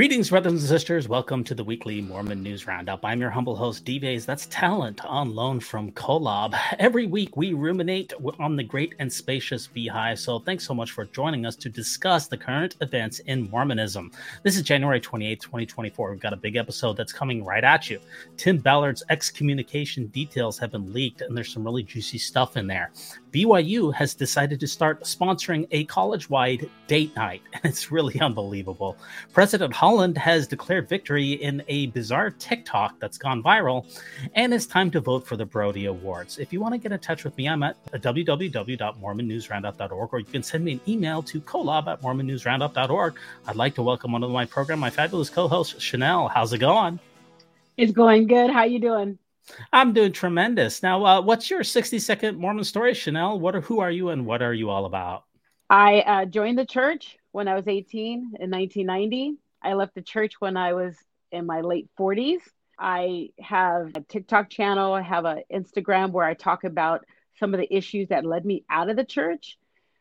Greetings, brothers and sisters. Welcome to the weekly Mormon News Roundup. I'm your humble host, Dives. That's talent on loan from Kolob. Every week, we ruminate on the great and spacious beehive. So, thanks so much for joining us to discuss the current events in Mormonism. This is January 28th, 2024. We've got a big episode that's coming right at you. Tim Ballard's excommunication details have been leaked, and there's some really juicy stuff in there. BYU has decided to start sponsoring a college wide date night, and it's really unbelievable. President Holland has declared victory in a bizarre TikTok that's gone viral, and it's time to vote for the Brodie Awards. If you want to get in touch with me, I'm at www.mormonnewsroundup.org, or you can send me an email to kolob at mormonnewsroundup.org. I'd like to welcome onto my program my fabulous co host, Channel. How's it going? It's going good. How you doing? I'm doing tremendous. Now, uh, what's your 60 second Mormon story, Channel? What are, who are you and what are you all about? I uh, joined the church when I was 18 in 1990. I left the church when I was in my late 40s. I have a TikTok channel, I have an Instagram where I talk about some of the issues that led me out of the church.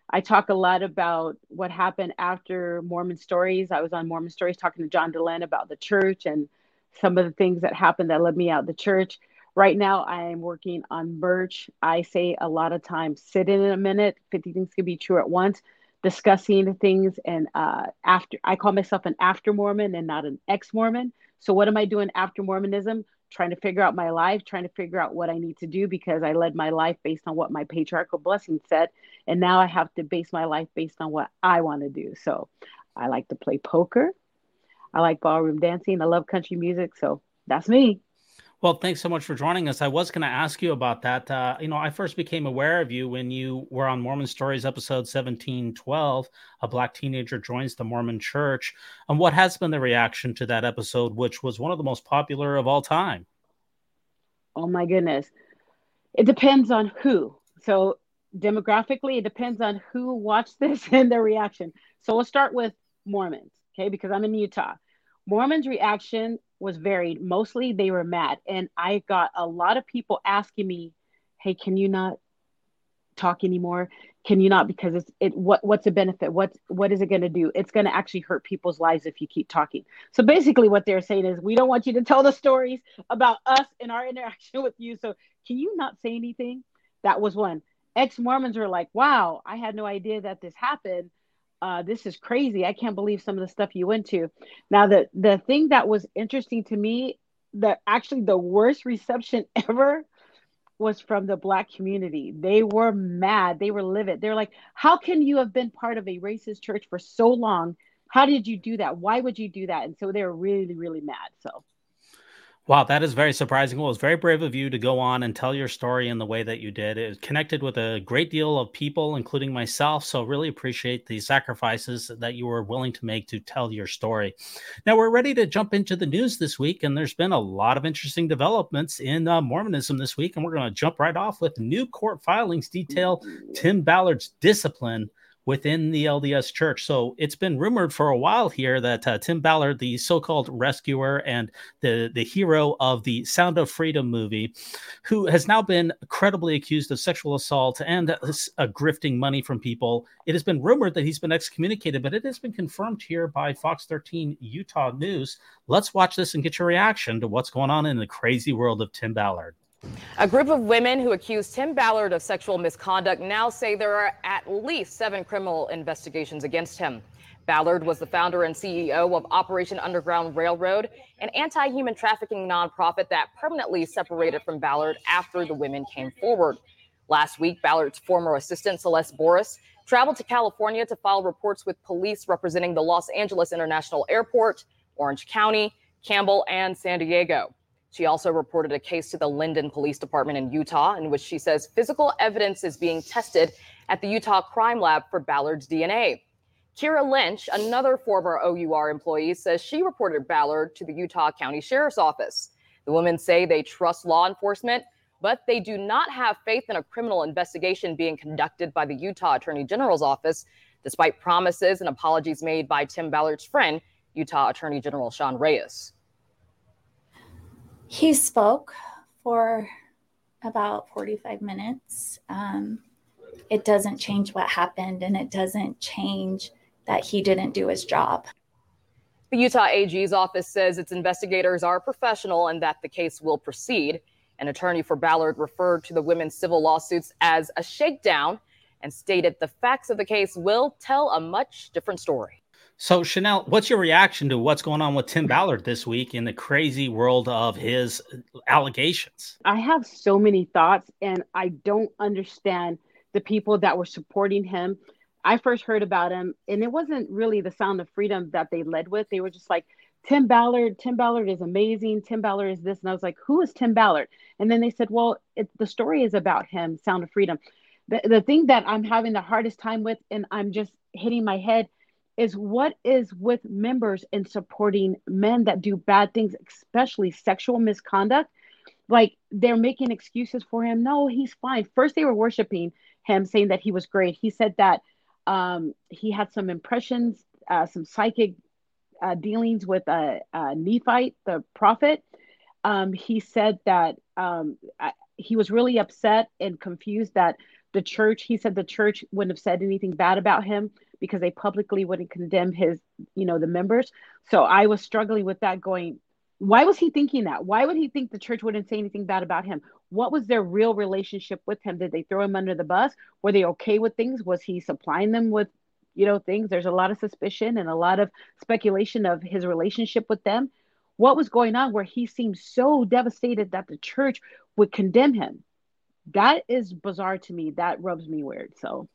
I talk a lot about what happened after Mormon Stories. I was on Mormon Stories talking to John Dehlin about the church and some of the things that happened that led me out of the church. Right now, I am working on merch. I say a lot of times, sit in a minute, 50 things can be true at once, discussing things. And uh, after, I call myself an after Mormon and not an ex Mormon. So, what am I doing after Mormonism? Trying to figure out my life, trying to figure out what I need to do because I led my life based on what my patriarchal blessing said. And now I have to base my life based on what I want to do. So, I like to play poker. I like ballroom dancing. I love country music. So, that's me. Well, thanks so much for joining us. I was going to ask you about that. Uh, you know, I first became aware of you when you were on Mormon Stories episode 1712. A black teenager joins the Mormon church. And what has been the reaction to that episode, which was one of the most popular of all time? Oh, my goodness. It depends on who. So, demographically, it depends on who watched this and their reaction. So, we'll start with Mormons, okay, because I'm in Utah. Mormons' reaction was varied. Mostly they were mad. And I got a lot of people asking me, hey, can you not talk anymore? Can you not? Because it's it what what's the benefit? What's what is it gonna do? It's gonna actually hurt people's lives if you keep talking. So basically what they're saying is we don't want you to tell the stories about us and our interaction with you. So can you not say anything? That was one. Ex-Mormons were like, wow, I had no idea that this happened uh, this is crazy. I can't believe some of the stuff you went to. Now, the the thing that was interesting to me, that actually the worst reception ever was from the black community. They were mad. They were livid. They're like, "How can you have been part of a racist church for so long? How did you do that? Why would you do that?" And so they were really, really mad. So Wow, that is very surprising. Well, it's very brave of you to go on and tell your story in the way that you did. It connected with a great deal of people, including myself. So, really appreciate the sacrifices that you were willing to make to tell your story. Now, we're ready to jump into the news this week, and there's been a lot of interesting developments in uh, Mormonism this week. And we're going to jump right off with new court filings detail Tim Ballard's discipline within the LDS church. So it's been rumored for a while here that uh, Tim Ballard, the so-called rescuer and the the hero of the Sound of Freedom movie, who has now been credibly accused of sexual assault and uh, grifting money from people, it has been rumored that he's been excommunicated, but it has been confirmed here by Fox 13 Utah News. Let's watch this and get your reaction to what's going on in the crazy world of Tim Ballard. A group of women who accused Tim Ballard of sexual misconduct now say there are at least seven criminal investigations against him. Ballard was the founder and CEO of Operation Underground Railroad, an anti human trafficking nonprofit that permanently separated from Ballard after the women came forward. Last week, Ballard's former assistant, Celeste Boris, traveled to California to file reports with police representing the Los Angeles International Airport, Orange County, Campbell, and San Diego. She also reported a case to the Lindon Police Department in Utah, in which she says physical evidence is being tested at the Utah Crime Lab for Ballard's DNA. Kira Lynch, another former OUR employee, says she reported Ballard to the Utah County Sheriff's Office. The women say they trust law enforcement, but they do not have faith in a criminal investigation being conducted by the Utah Attorney General's office, despite promises and apologies made by Tim Ballard's friend, Utah Attorney General Sean Reyes. He spoke for about 45 minutes. Um, it doesn't change what happened, and it doesn't change that he didn't do his job. The Utah AG's office says its investigators are professional and that the case will proceed. An attorney for Ballard referred to the women's civil lawsuits as a shakedown and stated the facts of the case will tell a much different story. So, Channel, what's your reaction to what's going on with Tim Ballard this week in the crazy world of his uh, allegations? I have so many thoughts, and I don't understand the people that were supporting him. I first heard about him, and it wasn't really the sound of freedom that they led with. They were just like, Tim Ballard, Tim Ballard is amazing. Tim Ballard is this. And I was like, who is Tim Ballard? And then they said, well, it, the story is about him, Sound of Freedom. The, the thing that I'm having the hardest time with, and I'm just hitting my head, is what is with members in supporting men that do bad things, especially sexual misconduct. Like they're making excuses for him. No, he's fine. First, they were worshiping him, saying that he was great. He said that um, he had some impressions, uh, some psychic uh, dealings with a, Nephite, the prophet. Um, he said that um, I, he was really upset and confused that the church, he said the church wouldn't have said anything bad about him because they publicly wouldn't condemn his, you know, the members. So I was struggling with that going, why was he thinking that? Why would he think the church wouldn't say anything bad about him? What was their real relationship with him? Did they throw him under the bus? Were they okay with things? Was he supplying them with, you know, things? There's a lot of suspicion and a lot of speculation of his relationship with them. What was going on where he seemed so devastated that the church would condemn him? That is bizarre to me. That rubs me weird. So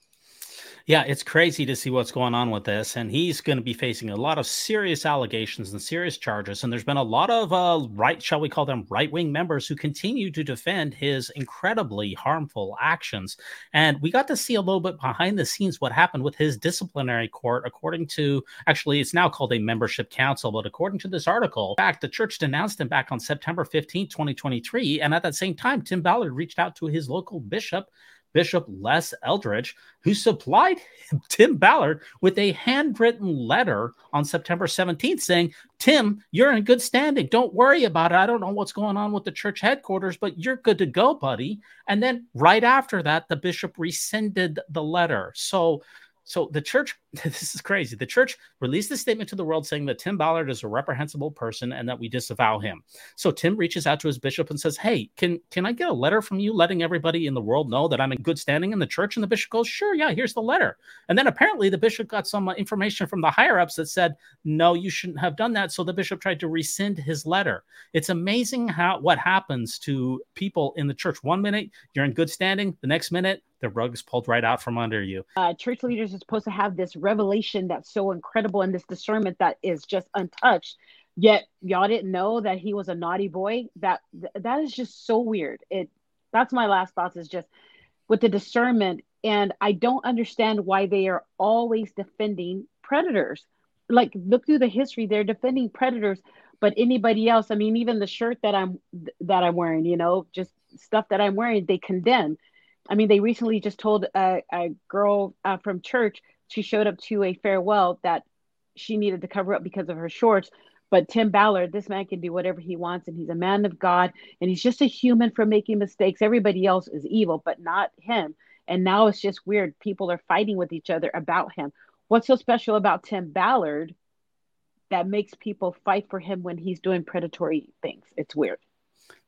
yeah, it's crazy to see what's going on with this. And he's going to be facing a lot of serious allegations and serious charges. And there's been a lot of uh, right, shall we call them right wing members who continue to defend his incredibly harmful actions. And we got to see a little bit behind the scenes what happened with his disciplinary court, according to actually, it's now called a membership council. But according to this article, in fact, the church denounced him back on September 15, 2023. And at that same time, Tim Ballard reached out to his local bishop Bishop Les Eldridge, who supplied Tim Ballard with a handwritten letter on September 17th saying, Tim, you're in good standing. Don't worry about it. I don't know what's going on with the church headquarters, but you're good to go, buddy. And then right after that, the bishop rescinded the letter. So so the church, this is crazy. The church released a statement to the world saying that Tim Ballard is a reprehensible person and that we disavow him. So Tim reaches out to his bishop and says, "Hey, can can I get a letter from you letting everybody in the world know that I'm in good standing in the church?" And the bishop goes, "Sure, yeah, here's the letter." And then apparently the bishop got some uh, information from the higher ups that said, "No, you shouldn't have done that." So the bishop tried to rescind his letter. It's amazing how what happens to people in the church. One minute you're in good standing, the next minute the rug is pulled right out from under you. Uh, church leaders are supposed to have this revelation that's so incredible and this discernment that is just untouched. Yet y'all didn't know that he was a naughty boy. That that is just so weird. It that's my last thoughts is just with the discernment, and I don't understand why they are always defending predators. Like look through the history, they're defending predators, but anybody else, I mean, even the shirt that I'm that I'm wearing, you know, just stuff that I'm wearing, they condemn I mean, they recently just told a, a girl uh, from church she showed up to a farewell that she needed to cover up because of her shorts. But Tim Ballard, this man can do whatever he wants, and he's a man of God, and he's just a human for making mistakes. Everybody else is evil, but not him. And now it's just weird. People are fighting with each other about him. What's so special about Tim Ballard that makes people fight for him when he's doing predatory things? It's weird.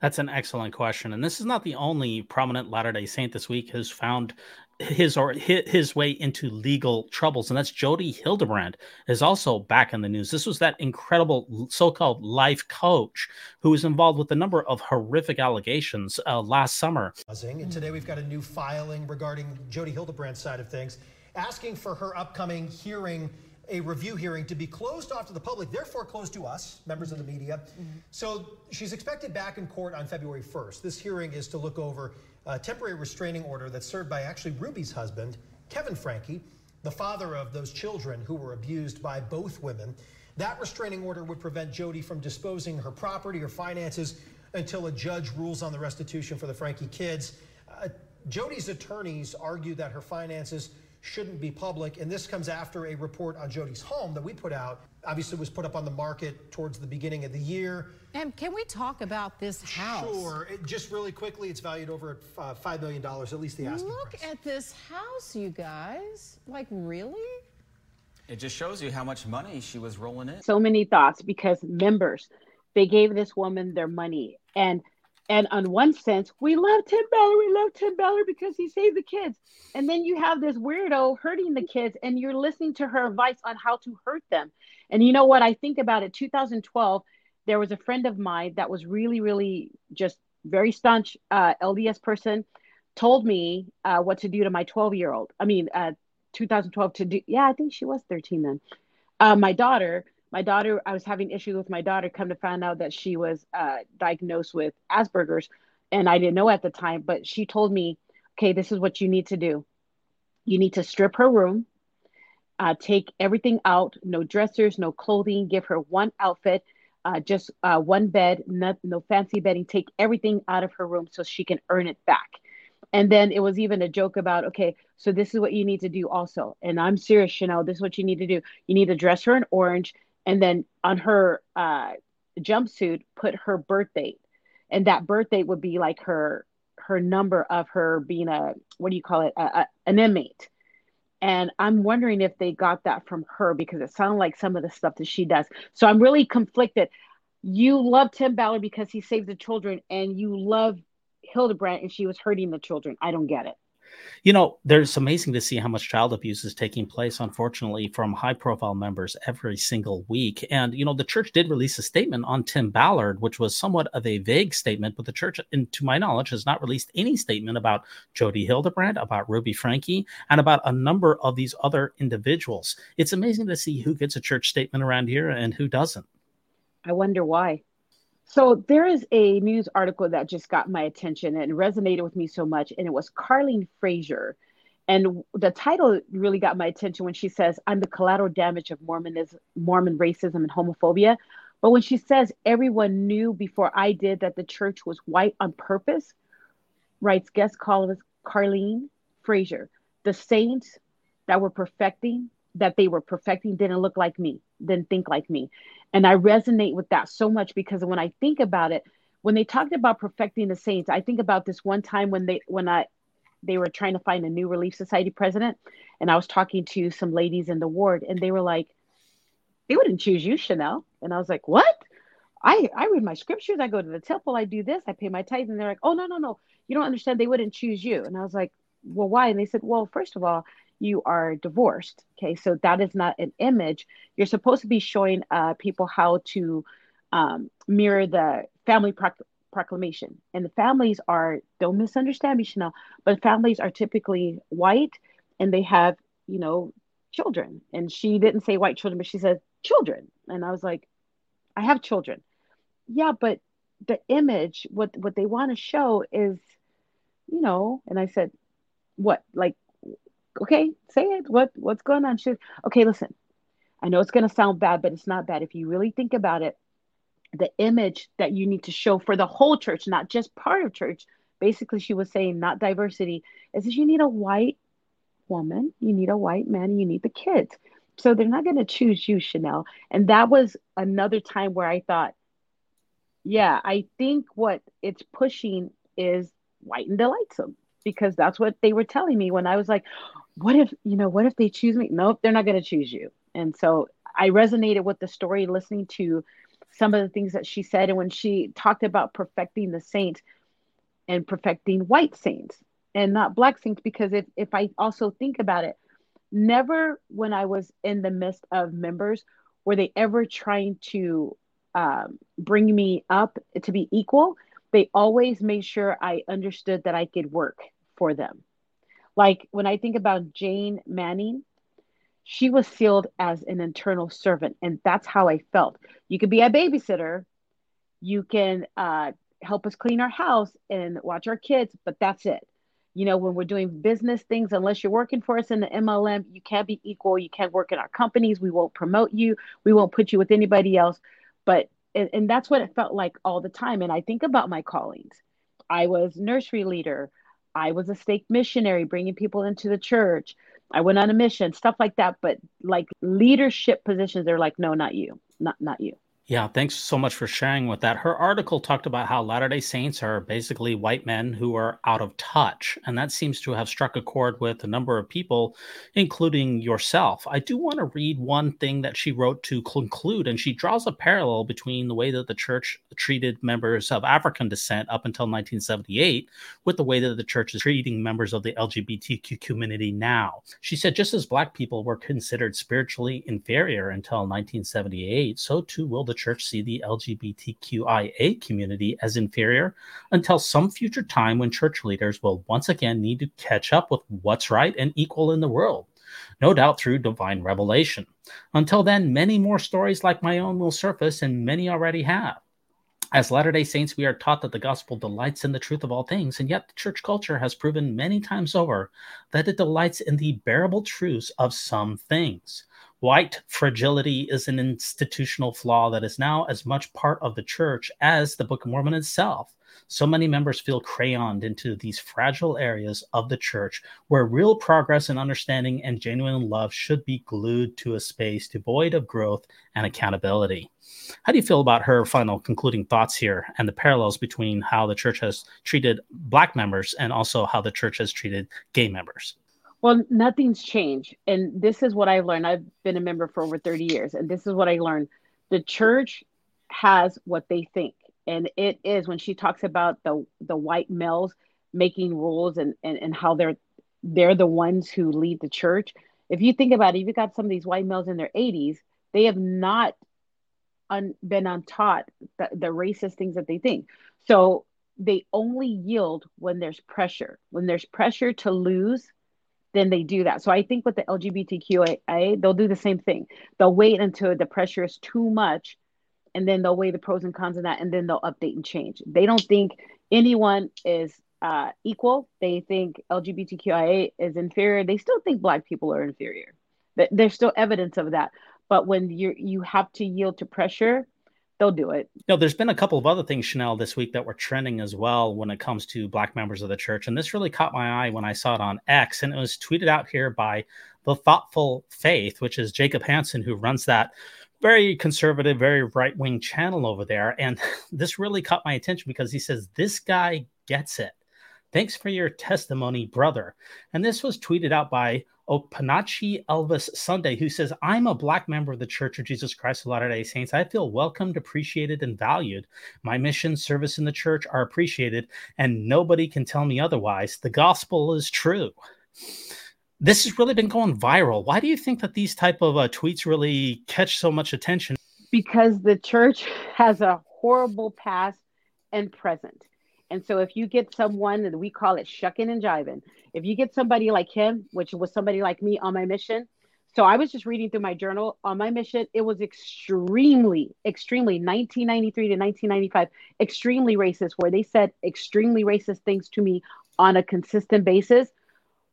That's an excellent question, and this is not the only prominent Latter Day Saint this week has found his or his way into legal troubles, and that's Jodi Hildebrandt is also back in the news. This was that incredible so-called life coach who was involved with a number of horrific allegations uh, last summer. And today we've got a new filing regarding Jodi Hildebrandt's side of things, asking for her upcoming hearing a review hearing to be closed off to the public, therefore closed to us, members of the media. Mm-hmm. So she's expected back in court on February 1st. This hearing is to look over a temporary restraining order that's served by actually Ruby's husband, Kevin Franke, the father of those children who were abused by both women. That restraining order would prevent Jodi from disposing her property or finances until a judge rules on the restitution for the Franke kids. Uh, Jodi's attorneys argue that her finances shouldn't be public. And this comes after a report on Jodi's home that we put out. Obviously, was put up on the market towards the beginning of the year. And can we talk about this house? Sure. It, just really quickly, it's valued over uh, $5 million, at least the asking Look price. at this house, you guys. Like, really? It just shows you how much money she was rolling in. So many thoughts because members, they gave this woman their money. And and on one sense, we love Tim Ballard. We love Tim Ballard because he saved the kids. And then you have this weirdo hurting the kids, and you're listening to her advice on how to hurt them. And you know what? I think about it. 2012, there was a friend of mine that was really, really just very staunch uh, LDS person, told me uh, what to do to my 12 year old. I mean, uh, 2012 to do. Yeah, I think she was 13 then. Uh, my daughter my daughter i was having issues with my daughter come to find out that she was uh, diagnosed with asperger's and i didn't know at the time but she told me okay this is what you need to do. You need to strip her room uh, take everything out no dressers no clothing give her one outfit uh, just uh, one bed no, no fancy bedding take everything out of her room so she can earn it back. And then it was even a joke about okay so this is what you need to do also. And i'm serious chanel this is what you need to do. You need to dress her in orange and then on her uh, jumpsuit put her birth date. And that birth date would be like her her number of her being a what do you call it? A, a, an inmate. And i'm wondering if they got that from her because it sounded like some of the stuff that she does. So i'm really conflicted. You love tim ballard because he saved the children and you love hildebrandt and she was hurting the children. I don't get it you know, there's amazing to see how much child abuse is taking place, unfortunately, from high profile members every single week. And, you know, the church did release a statement on Tim Ballard, which was somewhat of a vague statement, but the church, and to my knowledge, has not released any statement about Jodi Hildebrandt, about Ruby Franke, and about a number of these other individuals. It's amazing to see who gets a church statement around here and who doesn't. I wonder why. So there is a news article that just got my attention and resonated with me so much, and it was Carlene Frazier. And the title really got my attention when she says, I'm the collateral damage of Mormonism, Mormon racism and homophobia. But when she says everyone knew before I did that the church was white on purpose, writes guest columnist Carlene Frazier, the saints that were perfecting, that they were perfecting didn't look like me, didn't think like me. And I resonate with that so much because when I think about it, when they talked about perfecting the saints, I think about this one time when they when I they were trying to find a new relief society president and I was talking to some ladies in the ward and they were like they wouldn't choose you Channel. And I was like what? I I read my scriptures. I go to the temple. I do this. I pay my tithes and they're like oh no no no. You don't understand. They wouldn't choose you. And I was like well why? And they said well first of all you are divorced. Okay, so that is not an image. You're supposed to be showing uh, people how to um, mirror the family proclamation. And the families are, don't misunderstand me, Channel, but families are typically white and they have, you know, children. And she didn't say white children, but she said children. And I was like, I have children. Yeah, but the image, what what they want to show is, you know, and I said, what, like okay, say it. What what's going on? She okay, listen. I know it's going to sound bad, but it's not bad. If you really think about it, the image that you need to show for the whole church, not just part of church, basically she was saying not diversity, is that you need a white woman, you need a white man, you need the kids. So they're not going to choose you, Channel. And that was another time where I thought, yeah, I think what it's pushing is white and delightsome because that's what they were telling me when I was like, what if you know what if they choose me? Nope they're not going to choose you. And so i resonated with the story listening to some of the things that she said. And when she talked about perfecting the saints and perfecting white saints and not black saints because if, if i also think about it never when i was in the midst of members were they ever trying to um, bring me up to be equal? They always made sure i understood that i could work for them like when I think about Jane Manning, she was sealed as an internal servant, and that's how I felt. You could be a babysitter, you can uh, help us clean our house and watch our kids, but that's it. You know, when we're doing business things, unless you're working for us in the MLM, you can't be equal. You can't work in our companies. We won't promote you. We won't put you with anybody else. But and, and that's what it felt like all the time. And I think about my callings. I was nursery leader. I was a stake missionary, bringing people into the church. I went on a mission, stuff like that. But like leadership positions, they're like, no, not you, not not you. Yeah, thanks so much for sharing with that. Her article talked about how Latter day Saints are basically white men who are out of touch. And that seems to have struck a chord with a number of people, including yourself. I do want to read one thing that she wrote to conclude, and she draws a parallel between the way that the church treated members of African descent up until 1978 with the way that the church is treating members of the LGBTQ community now. She said, just as black people were considered spiritually inferior until 1978, so too will the church see the LGBTQIA community as inferior until some future time when church leaders will once again need to catch up with what's right and equal in the world, no doubt through divine revelation. Until then, many more stories like my own will surface, and many already have. As Latter day Saints, we are taught that the gospel delights in the truth of all things, and yet the church culture has proven many times over that it delights in the bearable truths of some things. White fragility is an institutional flaw that is now as much part of the church as the Book of Mormon itself. So many members feel crayoned into these fragile areas of the church where real progress and understanding and genuine love should be glued to a space devoid of growth and accountability. How do you feel about her final concluding thoughts here and the parallels between how the church has treated Black members and also how the church has treated gay members? Well, nothing's changed. And this is what I've learned. I've been a member for over 30 years, and this is what I learned. The church has what they think. And it is when she talks about the the white males making rules and, and, and how they're they're the ones who lead the church. If you think about it, if you got some of these white males in their 80s, they have not un, been untaught the, the racist things that they think. So they only yield when there's pressure. When there's pressure to lose, then they do that. So I think with the LGBTQIA, they'll do the same thing. They'll wait until the pressure is too much, and then they'll weigh the pros and cons of that, and then they'll update and change. They don't think anyone is uh, equal. They think LGBTQIA is inferior. They still think Black people are inferior. There's still evidence of that. But when you you have to yield to pressure, they'll do it. No, there's been a couple of other things, Channel, this week that were trending as well when it comes to black members of the church. And this really caught my eye when I saw it on X. And it was tweeted out here by the Thoughtful Faith, which is Jacob Hansen, who runs that very conservative, very right wing channel over there. And this really caught my attention because he says, This guy gets it. Thanks for your testimony, brother. And this was tweeted out by Opanachi Elvis Sunday, who says, I'm a black member of the Church of Jesus Christ of Latter day Saints. I feel welcomed, appreciated, and valued. My mission, service in the church are appreciated, and nobody can tell me otherwise. The gospel is true. This has really been going viral. Why do you think that these type of uh, tweets really catch so much attention? Because the church has a horrible past and present. And so if you get someone that we call it shucking and jiving, if you get somebody like him, which was somebody like me on my mission, so I was just reading through my journal on my mission. It was extremely, extremely 1993 to 1995, extremely racist, where they said extremely racist things to me on a consistent basis.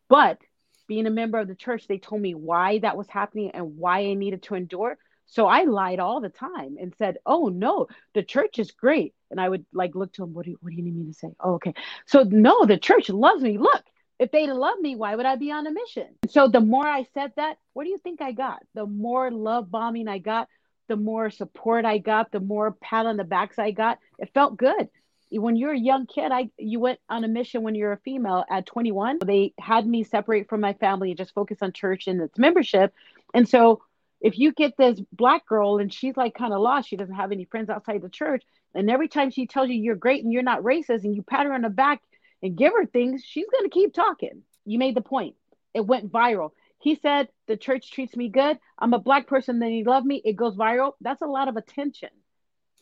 But being a member of the church, they told me why that was happening and why I needed to endure. So I lied all the time and said, "Oh no, the church is great." And I would like look to him, "What do you, what do you need me to say?" Oh, okay. So no, the church loves me. Look, if they love me, why would I be on a mission? So the more I said that, what do you think I got? The more love bombing I got, the more support I got, the more pat on the backs I got. It felt good. When you're a young kid, I you went on a mission when you're a female at 21. They had me separate from my family and just focus on church and its membership. And so if you get this black girl and she's like kind of lost, she doesn't have any friends outside the church, and every time she tells you you're great and you're not racist, and you pat her on the back and give her things, she's going to keep talking. You made the point. It went viral. He said, The church treats me good. I'm a black person, then he loved me. It goes viral. That's a lot of attention.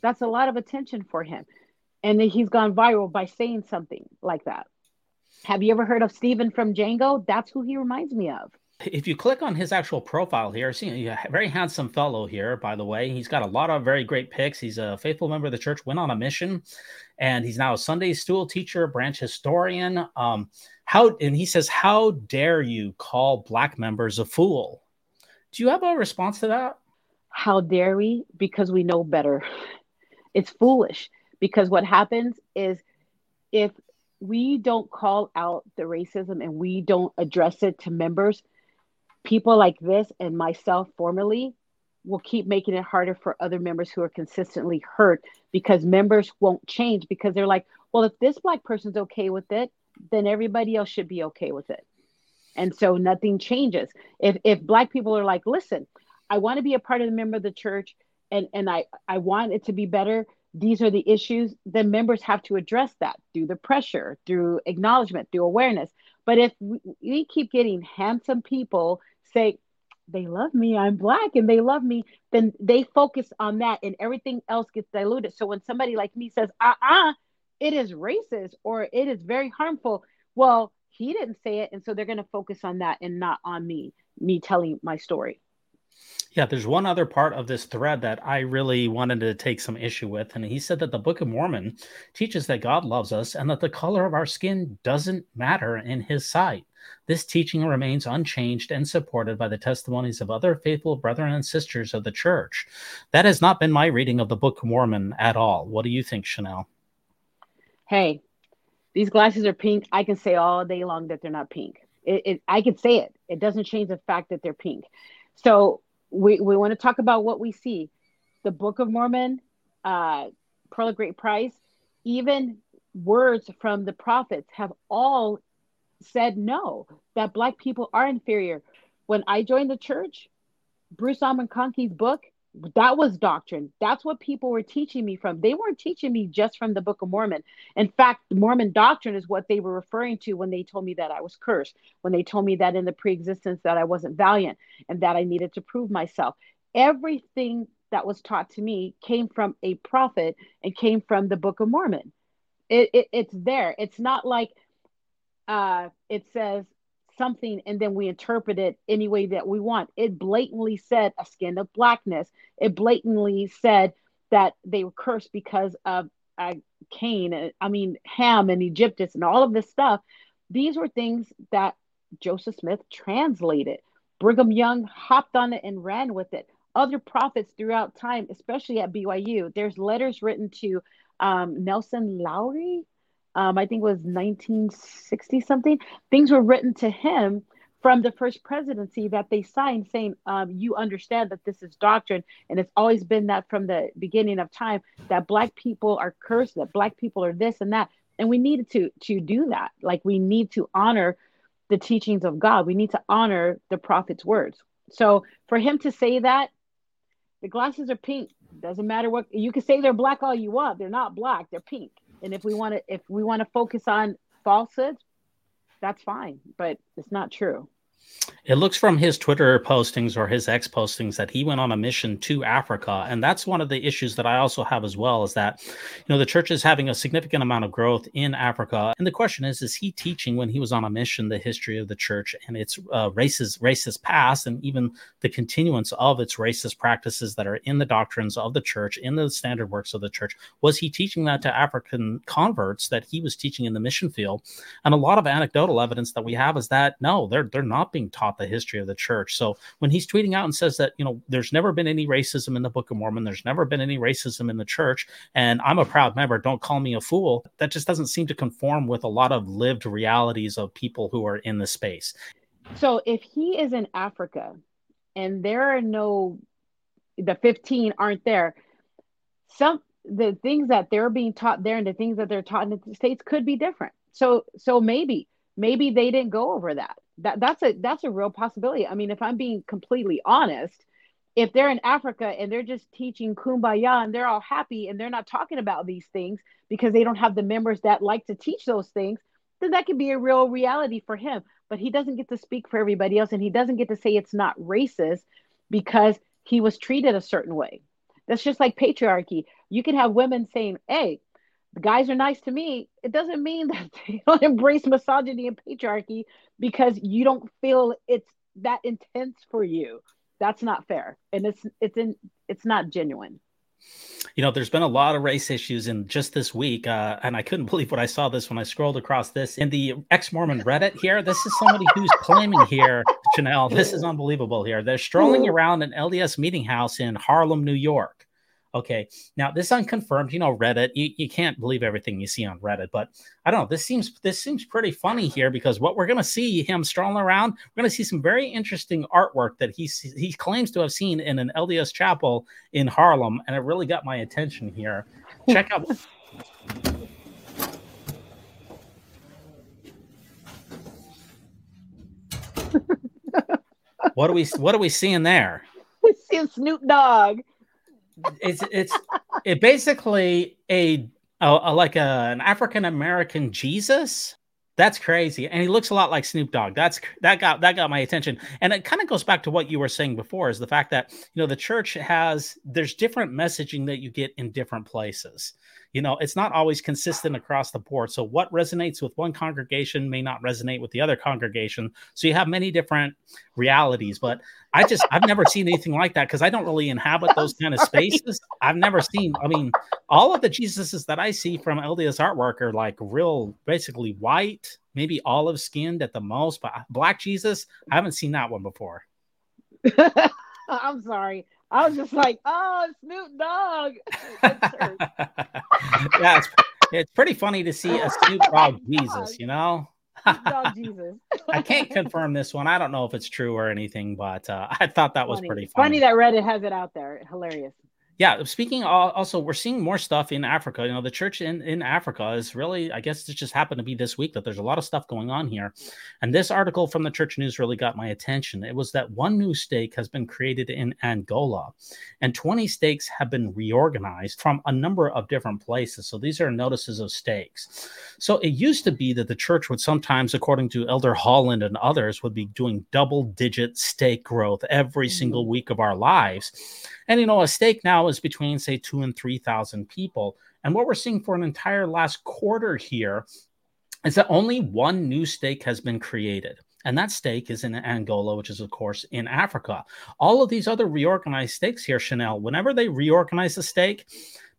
That's a lot of attention for him. And then he's gone viral by saying something like that. Have you ever heard of Stephen from Django? That's who he reminds me of if you click on his actual profile here, see a very handsome fellow here, by the way. He's got a lot of very great pics. He's a faithful member of the church, went on a mission, and he's now a Sunday school teacher, branch historian. Um, how and he says, How dare you call black members a fool? Do you have a response to that? How dare we? Because we know better. It's foolish. Because what happens is if we don't call out the racism and we don't address it to members, people like this and myself formerly will keep making it harder for other members who are consistently hurt because members won't change because they're like, well, if this black person's okay with it, then everybody else should be okay with it. And so nothing changes. If if black people are like, listen, I want to be a part of the member of the church and and I I want it to be better, these are the issues, then members have to address that through the pressure, through acknowledgement, through awareness. But if we, we keep getting handsome people say, they love me, I'm black and they love me, then they focus on that and everything else gets diluted. So when somebody like me says, uh uh-uh, uh, it is racist or it is very harmful, well, he didn't say it. And so they're going to focus on that and not on me, me telling my story. Yeah, there's one other part of this thread that I really wanted to take some issue with. And he said that the Book of Mormon teaches that God loves us and that the color of our skin doesn't matter in his sight. This teaching remains unchanged and supported by the testimonies of other faithful brethren and sisters of the church. That has not been my reading of the Book of Mormon at all. What do you think, Channel? Hey, these glasses are pink. I can say all day long that they're not pink. It, it, I can say it. It doesn't change the fact that they're pink. So we, we want to talk about what we see. The Book of Mormon, uh, Pearl of Great Price, even words from the prophets have all said no, that Black people are inferior. When I joined the church, Bruce McConkie's book, that was doctrine. That's what people were teaching me from. They weren't teaching me just from the Book of Mormon. In fact, Mormon doctrine is what they were referring to when they told me that I was cursed, when they told me that in the pre-existence that I wasn't valiant and that I needed to prove myself. Everything that was taught to me came from a prophet and came from the Book of Mormon. It, it, it's there. It's not like uh, it says something and then we interpret it any way that we want. It blatantly said a skin of blackness. It blatantly said that they were cursed because of uh, Cain, uh, I mean, Ham and Egyptus and all of this stuff. These were things that Joseph Smith translated. Brigham Young hopped on it and ran with it. Other prophets throughout time, especially at BYU, there's letters written to um, Nelson Lowry, um, I think it was 1960 something. Things were written to him from the first presidency that they signed saying, um, you understand that this is doctrine. And it's always been that from the beginning of time that Black people are cursed, that Black people are this and that. And we needed to, to do that. Like we need to honor the teachings of God. We need to honor the prophet's words. So for him to say that, the glasses are pink. Doesn't matter what you can say they're black all you want. They're not black, they're pink and if we want to if we want to focus on falsehoods that's fine but it's not true it looks from his Twitter postings or his ex postings that he went on a mission to Africa. And that's one of the issues that I also have as well is that, you know, the church is having a significant amount of growth in Africa. And the question is, is he teaching when he was on a mission the history of the church and its uh, racist, racist past and even the continuance of its racist practices that are in the doctrines of the church, in the standard works of the church? Was he teaching that to African converts that he was teaching in the mission field? And a lot of anecdotal evidence that we have is that no, they're, they're not being taught the history of the church. So when he's tweeting out and says that, you know, there's never been any racism in the Book of Mormon, there's never been any racism in the church, and I'm a proud member, don't call me a fool, that just doesn't seem to conform with a lot of lived realities of people who are in the space. So if he is in Africa and there are no, the 15 aren't there, some the things that they're being taught there and the things that they're taught in the states could be different. So so maybe maybe they didn't go over that that that's a that's a real possibility. I mean, if I'm being completely honest, if they're in Africa and they're just teaching kumbaya and they're all happy and they're not talking about these things because they don't have the members that like to teach those things, then that could be a real reality for him. But he doesn't get to speak for everybody else and he doesn't get to say it's not racist because he was treated a certain way. That's just like patriarchy. You can have women saying, Hey, the guys are nice to me, it doesn't mean that they don't embrace misogyny and patriarchy because you don't feel it's that intense for you. That's not fair. And it's it's in it's not genuine. You know, there's been a lot of race issues in just this week, uh, and I couldn't believe what I saw this when I scrolled across this in the ex-Mormon Reddit. Here, this is somebody who's claiming here, Channel. This is unbelievable. Here, they're strolling around an LDS meeting house in Harlem, New York Okay. Now this unconfirmed, you know, Reddit, you, you can't believe everything you see on Reddit, but I don't know. This seems this seems pretty funny here because what we're gonna see him strolling around, we're gonna see some very interesting artwork that he he claims to have seen in an LDS chapel in Harlem, and it really got my attention here. Check out what are we what are we seeing there? We see Snoop Dogg it's it's it basically a, a, a like a, an African American Jesus. That's crazy, and he looks a lot like Snoop Dogg. That's that got that got my attention, and it kind of goes back to what you were saying before: is the fact that you know the church has there's different messaging that you get in different places you know it's not always consistent across the board. So what resonates with one congregation may not resonate with the other congregation. So you have many different realities but i just i've never seen anything like that because i don't really inhabit those kind of spaces. I've never seen i mean all of the jesuses that i see from lds artwork are like real basically white maybe olive skinned at the most but black jesus i haven't seen that one before. I'm sorry I was just like, oh, Snoop Dogg. yeah, it's, it's pretty funny to see a Snoop Dogg Jesus, you know? Dog Jesus. I can't confirm this one. I don't know if it's true or anything, but uh, I thought that was pretty funny. Funny that Reddit has it out there. Hilarious yeah uh, speaking also we're seeing more stuff in africa you know the church in, in africa is really i guess it just happened to be this week that there's a lot of stuff going on here. And this article from the church news really got my attention. It was that one new stake has been created in angola and 20 stakes have been reorganized from a number of different places. So these are notices of stakes. So it used to be that the church would sometimes according to elder holland and others would be doing double digit stake growth every single mm. week of our lives and you know, a stake now is between say two and three thousand people. And what we're seeing for an entire last quarter here is that only one new stake has been created. And that stake is in Angola, which is, of course, in Africa. All of these other reorganized stakes here, Channel, whenever they reorganize the stake,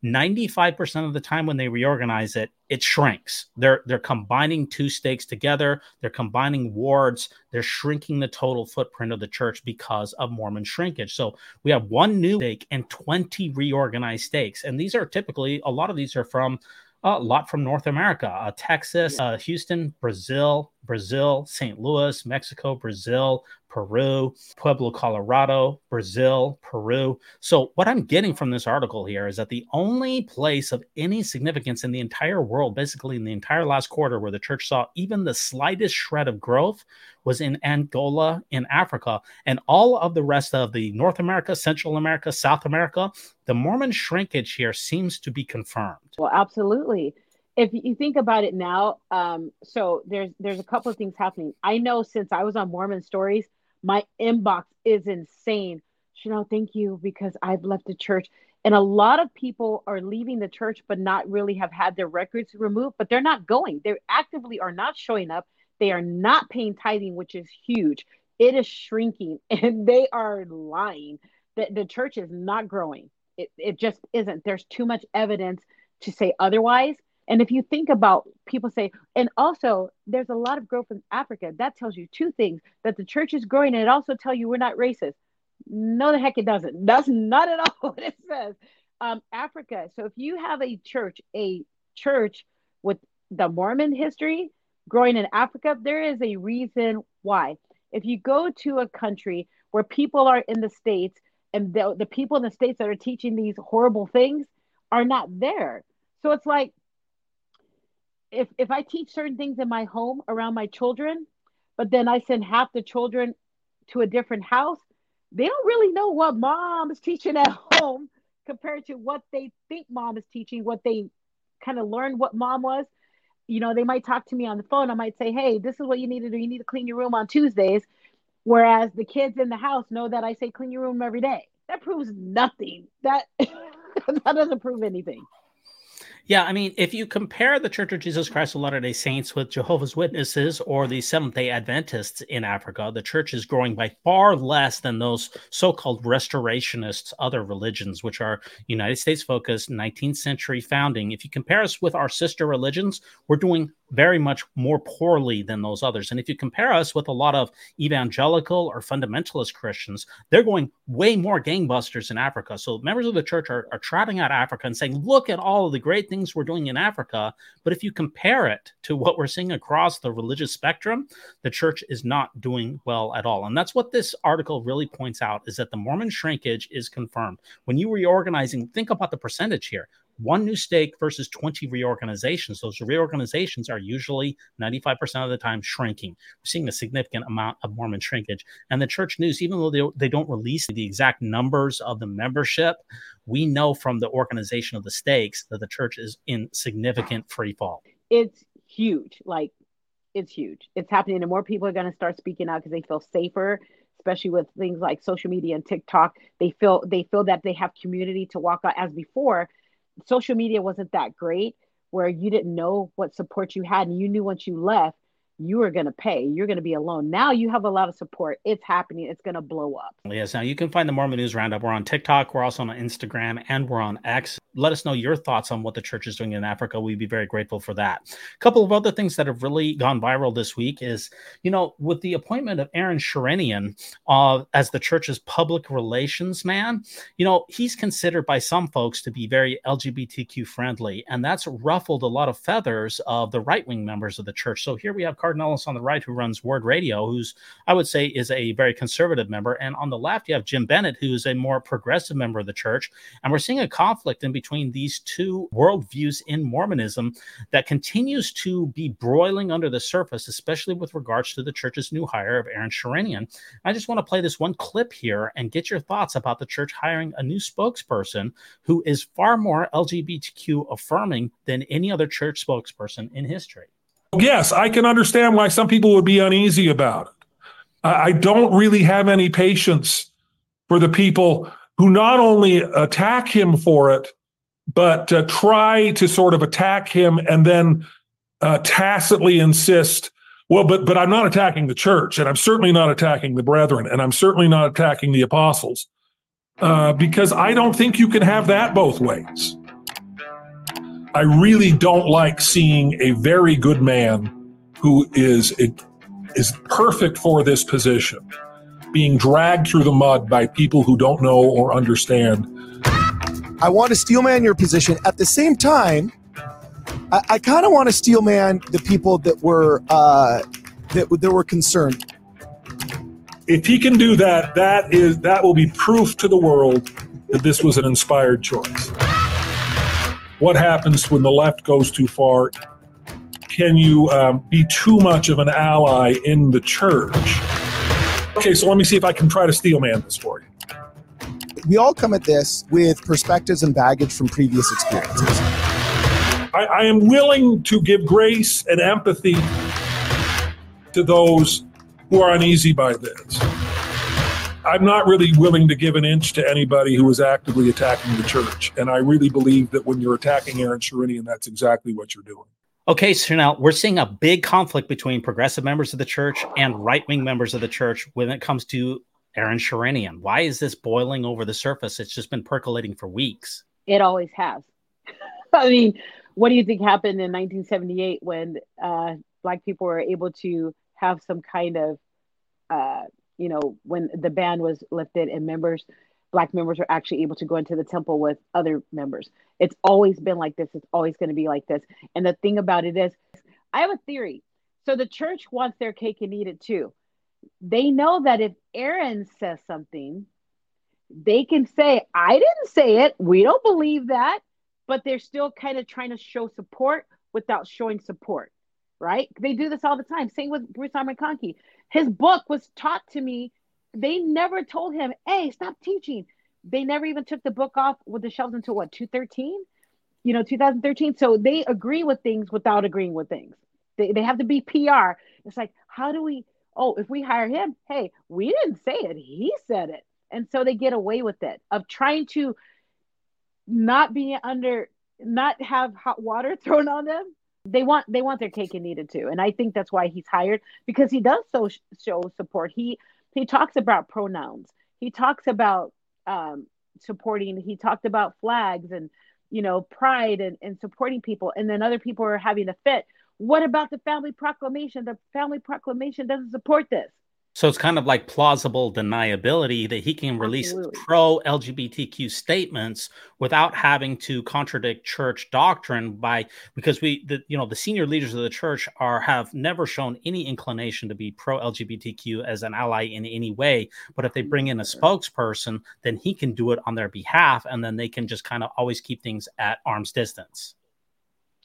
95% of the time when they reorganize it, it shrinks. They're they're combining two stakes together, they're combining wards, they're shrinking the total footprint of the church because of Mormon shrinkage. So we have one new stake and 20 reorganized stakes. And these are typically a lot of these are from a lot from North America, uh, Texas, uh, Houston, Brazil, Brazil, St. Louis, Mexico, Brazil, Peru, Pueblo, Colorado, Brazil, Peru. So, what I'm getting from this article here is that the only place of any significance in the entire world, basically in the entire last quarter, where the church saw even the slightest shred of growth was in Angola, in Africa. And all of the rest of the North America, Central America, South America, the Mormon shrinkage here seems to be confirmed. Well, absolutely if you think about it now, um, so there's there's a couple of things happening. I know since I was on Mormon Stories, my inbox is insane. Channel, thank you because I've left the church. And a lot of people are leaving the church, but not really have had their records removed, but they're not going. They actively are not showing up. They are not paying tithing, which is huge. It is shrinking and they are lying that the church is not growing. It, it just isn't. There's too much evidence to say otherwise. And if you think about people say, and also there's a lot of growth in Africa, that tells you two things that the church is growing, and it also tell you we're not racist. No, the heck it doesn't. That's not at all what it says. Um, Africa. So if you have a church, a church with the Mormon history growing in Africa, there is a reason why. If you go to a country where people are in the States and the, the people in the States that are teaching these horrible things are not there. So it's like if if I teach certain things in my home around my children, but then I send half the children to a different house, they don't really know what mom is teaching at home compared to what they think mom is teaching, what they kind of learned what mom was. You know, they might talk to me on the phone. I might say, "Hey, this is what you need to do. You need to clean your room on Tuesdays." Whereas the kids in the house know that I say clean your room every day. That proves nothing. That that doesn't prove anything. Yeah, I mean, if you compare the Church of Jesus Christ of Latter day Saints with Jehovah's Witnesses or the Seventh day Adventists in Africa, the church is growing by far less than those so called restorationists, other religions, which are United States focused, 19th century founding. If you compare us with our sister religions, we're doing very much more poorly than those others. And if you compare us with a lot of evangelical or fundamentalist Christians, they're going way more gangbusters in Africa. So members of the church are, are trotting out Africa and saying, look at all of the great things we're doing in Africa. But if you compare it to what we're seeing across the religious spectrum, the church is not doing well at all. And that's what this article really points out is that the Mormon shrinkage is confirmed. When you reorganizing, think about the percentage here one new stake versus 20 reorganizations. Those reorganizations are usually 95% of the time shrinking. We're seeing a significant amount of Mormon shrinkage. And the church news, even though they, they don't release the exact numbers of the membership, we know from the organization of the stakes that the church is in significant free fall. It's huge. Like, it's huge. It's happening, and more people are going to start speaking out because they feel safer especially with things like social media and TikTok. They feel they feel that they have community to walk out as before social media wasn't that great where you didn't know what support you had and you knew once you left you were going to pay. You're going to be alone. Now you have a lot of support. It's happening. It's going to blow up. Yes. Now you can find the Mormon News Roundup. We're on TikTok. We're also on Instagram and we're on X. Let us know your thoughts on what the church is doing in Africa. We'd be very grateful for that. A couple of other things that have really gone viral this week is, you know, with the appointment of Aaron Sherinian uh, as the church's public relations man, you know, he's considered by some folks to be very LGBTQ friendly. And that's ruffled a lot of feathers of the right wing members of the church. So here we have Cardon Ellis on the right, who runs Ward Radio, who's I would say is a very conservative member, and on the left you have Jim Bennett, who's a more progressive member of the church. And we're seeing a conflict in between these two worldviews in Mormonism that continues to be broiling under the surface, especially with regards to the church's new hire of Aaron Sherinian. I just want to play this one clip here and get your thoughts about the church hiring a new spokesperson who is far more LGBTQ affirming than any other church spokesperson in history yes, I can understand why some people would be uneasy about it. I don't really have any patience for the people who not only attack him for it, but uh, try to sort of attack him and then uh, tacitly insist, well, but but I'm not attacking the church, and I'm certainly not attacking the brethren, and I'm certainly not attacking the apostles, uh, because I don't think you can have that both ways. I really don't like seeing a very good man who is is perfect for this position being dragged through the mud by people who don't know or understand. I want to steelman your position. At the same time, I, I kind of want to steelman the people that were uh, that that were concerned. If he can do that, that is that will be proof to the world that this was an inspired choice. What happens when the left goes too far? Can you um, be too much of an ally in the church? Okay, so let me see if I can try to steelman this for you. We all come at this with perspectives and baggage from previous experiences. I, I am willing to give grace and empathy to those who are uneasy by this. I'm not really willing to give an inch to anybody who is actively attacking the church. And I really believe that when you're attacking Aaron Sherinian, that's exactly what you're doing. Okay, so now we're seeing a big conflict between progressive members of the church and right wing members of the church when it comes to Aaron Sherinian. Why is this boiling over the surface? It's just been percolating for weeks. It always has. I mean, what do you think happened in 1978 when uh, Black people were able to have some kind of uh, you know, when the ban was lifted and members, black members are actually able to go into the temple with other members. It's always been like this. It's always going to be like this. And the thing about it is, I have a theory. So the church wants their cake and eat it too. They know that if Aaron says something, they can say, I didn't say it. We don't believe that. But they're still kind of trying to show support without showing support, right? They do this all the time. Same with Bruce R. McConkie. His book was taught to me. They never told him, hey, stop teaching. They never even took the book off with the shelves until what, 2013? You know, 2013. So they agree with things without agreeing with things. They, they have to be PR. It's like, how do we, oh, if we hire him, hey, we didn't say it. He said it. And so they get away with it of trying to not be under, not have hot water thrown on them they want they want their cake and eat it too and i think that's why he's hired because he does so show support he he talks about pronouns he talks about um, supporting he talked about flags and you know pride and, and supporting people and then other people are having a fit What about the family proclamation? The family proclamation doesn't support this. So it's kind of like plausible deniability that he can release pro LGBTQ statements without having to contradict church doctrine by because we the you know the senior leaders of the church are have never shown any inclination to be pro LGBTQ as an ally in any way. But if they bring in a spokesperson, then he can do it on their behalf, and then they can just kind of always keep things at arm's distance.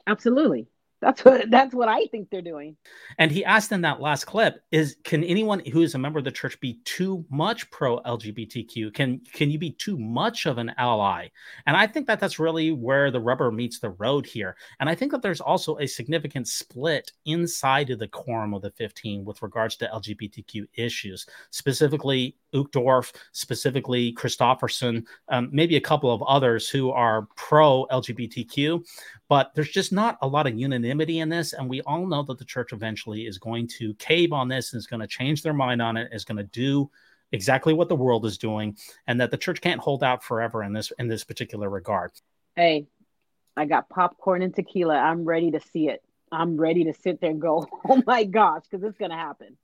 Absolutely. That's what that's what I think they're doing. And he asked in that last clip is can anyone who is a member of the church be too much pro LGBTQ? Can can you be too much of an ally? And I think that that's really where the rubber meets the road here. And I think that there's also a significant split inside of the quorum of the 15 with regards to LGBTQ issues, specifically Uchtdorf, specifically Christofferson, um, maybe a couple of others who are pro LGBTQ, but there's just not a lot of unanimity in this. And we all know that the church eventually is going to cave on this and is going to change their mind on it, is going to do exactly what the world is doing, and that the church can't hold out forever in this in this particular regard. Hey, I got popcorn and tequila. I'm ready to see it. I'm ready to sit there and go, oh my gosh, because it's going to happen.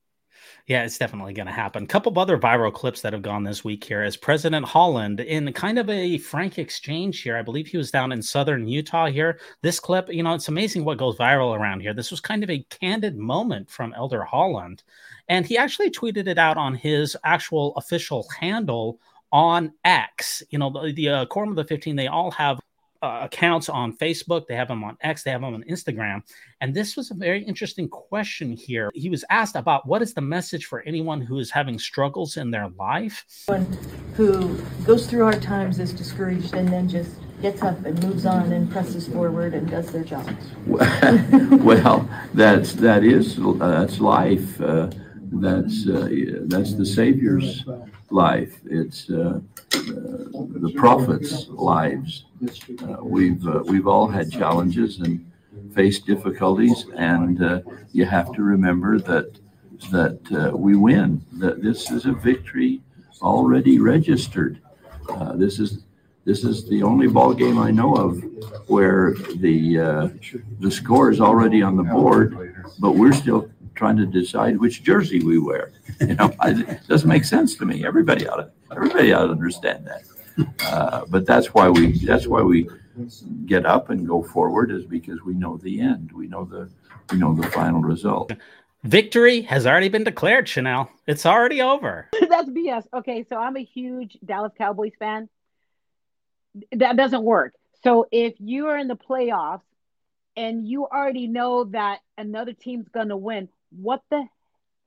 Yeah, it's definitely going to happen. A couple of other viral clips that have gone this week here as President Holland, in kind of a frank exchange here, I believe he was down in southern Utah here. This clip, you know, it's amazing what goes viral around here. This was kind of a candid moment from Elder Holland. And he actually tweeted it out on his actual official handle on X. You know, the, the uh, Quorum of the 15, they all have uh, accounts on Facebook, they have them on X, they have them on Instagram. And this was a very interesting question here. He was asked about what is the message for anyone who is having struggles in their life? One who goes through hard times, is discouraged, and then just gets up and moves on and presses forward and does their job. well, that's that is uh, that's life. Uh, that's uh, that's the Savior's life. It's uh, uh, the prophets' lives. Uh, we've uh, we've all had challenges and faced difficulties, and uh, you have to remember that that uh, we win. That this is a victory already registered. this is this is the only ball game I know of where the the score is already on the board, but we're still trying to decide which jersey we wear. You know, it doesn't make sense to me. Everybody ought to everybody ought to understand that. Uh, but that's why we that's why we get up and go forward is because we know the end. We know the we know the final result. Victory has already been declared, Channel. It's already over. that's BS. Okay, so I'm a huge Dallas Cowboys fan. That doesn't work. So if you are in the playoffs and you already know that another team's gonna win, what the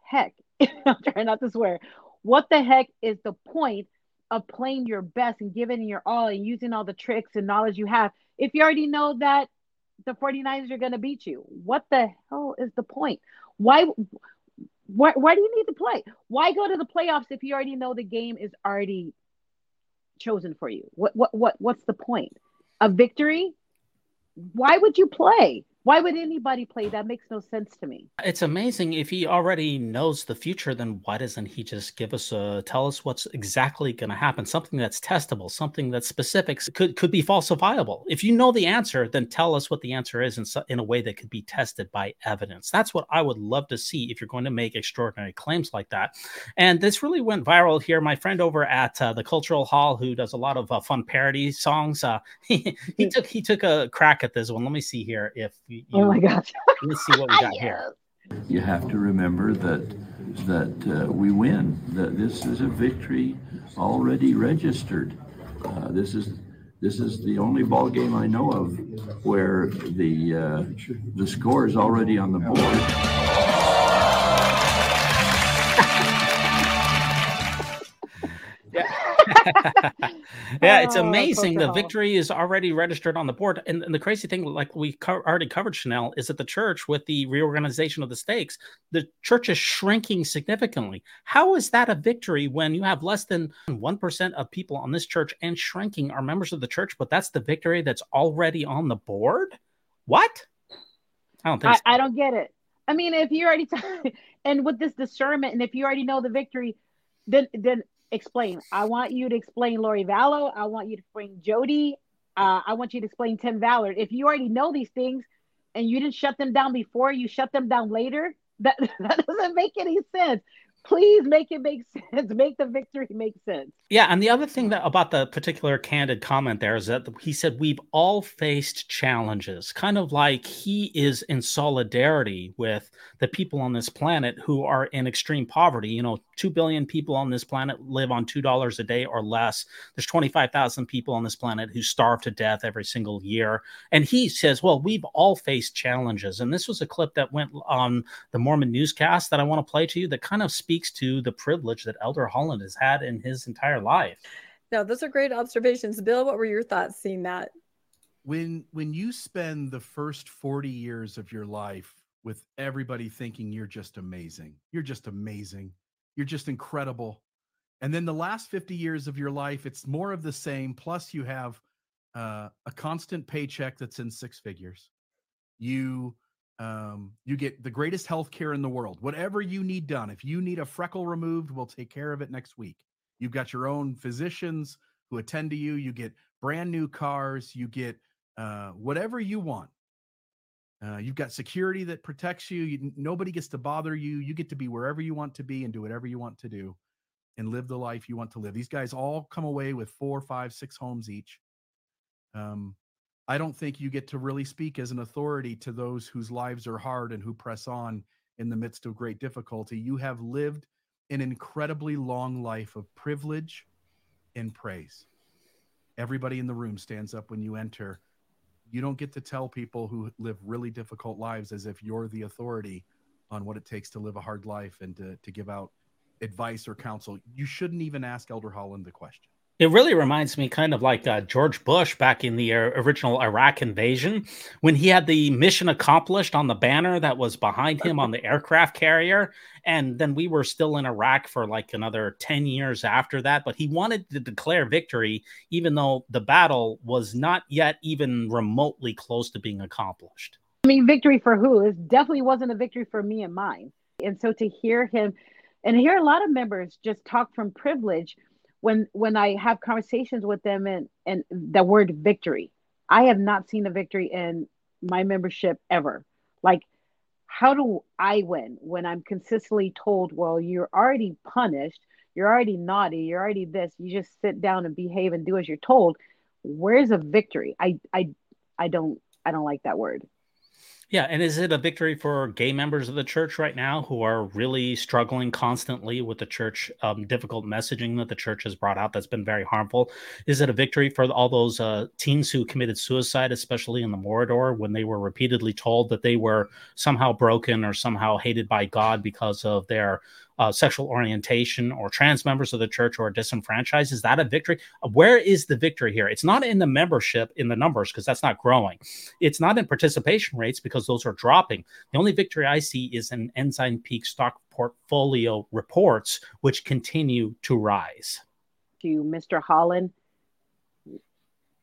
heck? I'm trying not to swear. What the heck is the point of playing your best and giving your all and using all the tricks and knowledge you have if you already know that the 49ers are going to beat you? What the hell is the point? Why, why why do you need to play? Why go to the playoffs if you already know the game is already chosen for you? What what what what's the point? A victory? Why would you play? Why would anybody play? That makes no sense to me. It's amazing if he already knows the future, then why doesn't he just give us a tell us what's exactly going to happen? Something that's testable, something that's specific, could could be falsifiable. If you know the answer, then tell us what the answer is in, in a way that could be tested by evidence. That's what I would love to see if you're going to make extraordinary claims like that. And this really went viral here. My friend over at uh, the Cultural Hall, who does a lot of uh, fun parody songs, uh, he, he took he took a crack at this one. Let me see here if you, oh my gosh. let's see what we got here. You have to remember that that uh, we win. That this is a victory already registered. Uh, this is this is the only ball game I know of where the uh, the score is already on the board. yeah, it's oh, amazing. The victory is already registered on the board. And, and the crazy thing, like we co- already covered, Channel, is that the church, with the reorganization of the stakes, the church is shrinking significantly. How is that a victory when you have less than 1% of people on this church and shrinking are members of the church, but that's the victory that's already on the board? What? I don't think I, so. I don't get it. I mean, if you already, t- and with this discernment, and if you already know the victory, then then explain. I want you to explain Lori Vallow. I want you to explain Jodi. Uh, I want you to explain Tim Ballard. If you already know these things, and you didn't shut them down before, you shut them down later. That that doesn't make any sense please make it make sense make the victory make sense yeah and the other thing that about the particular candid comment there is that he said we've all faced challenges kind of like he is in solidarity with the people on this planet who are in extreme poverty you know 2 billion people on this planet live on $2 a day or less there's 25,000 people on this planet who starve to death every single year and he says well we've all faced challenges and this was a clip that went on the mormon newscast that i want to play to you that kind of speaks speaks to the privilege that Elder Holland has had in his entire life. No, those are great observations. Bill, what were your thoughts seeing that? When when you spend the first 40 years of your life with everybody thinking you're just amazing. You're just amazing. You're just incredible. And then the last 50 years of your life, it's more of the same. Plus, you have uh, a constant paycheck that's in six figures. You um, you get the greatest health care in the world. Whatever you need done, if you need a freckle removed, we'll take care of it next week. You've got your own physicians who attend to you. You get brand new cars. You get uh, whatever you want. Uh, you've got security that protects you. you. Nobody gets to bother you. You get to be wherever you want to be and do whatever you want to do and live the life you want to live. These guys all come away with four, five, six homes each. Um, I don't think you get to really speak as an authority to those whose lives are hard and who press on in the midst of great difficulty. You have lived an incredibly long life of privilege and praise. Everybody in the room stands up when you enter. You don't get to tell people who live really difficult lives as if you're the authority on what it takes to live a hard life and to, to give out advice or counsel. You shouldn't even ask Elder Holland the question. It really reminds me kind of like uh, George Bush back in the uh, original Iraq invasion when he had the mission accomplished on the banner that was behind him on the aircraft carrier. And then we were still in Iraq for like another 10 years after that. But he wanted to declare victory, even though the battle was not yet even remotely close to being accomplished. I mean, victory for who? It definitely wasn't a victory for me and mine. And so to hear him and hear a lot of members just talk from privilege when when I have conversations with them and and the word victory, I have not seen a victory in my membership ever. Like, how do I win when I'm consistently told, well, you're already punished, you're already naughty, you're already this, you just sit down and behave and do as you're told. Where's a victory? I I I don't I don't like that word. Yeah, and is it a victory for gay members of the church right now who are really struggling constantly with the church um, difficult messaging that the church has brought out that's been very harmful? Is it a victory for all those uh, teens who committed suicide, especially in the Moridor, when they were repeatedly told that they were somehow broken or somehow hated by God because of their uh, sexual orientation or trans members of the church or disenfranchised? Is that a victory? Where is the victory here? It's not in the membership in the numbers because that's not growing. It's not in participation rates because those are dropping. The only victory I see is in Ensign Peak stock portfolio reports, which continue to rise. To Mr. Holland,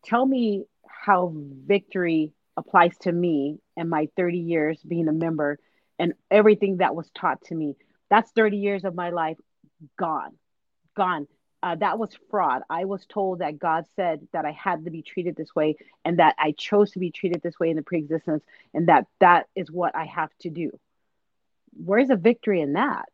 tell me how victory applies to me and my 30 years being a member and everything that was taught to me that's 30 years of my life gone, gone. Uh, that was fraud. I was told that God said that I had to be treated this way and that I chose to be treated this way in the preexistence and that that is what I have to do. Where's the victory in that?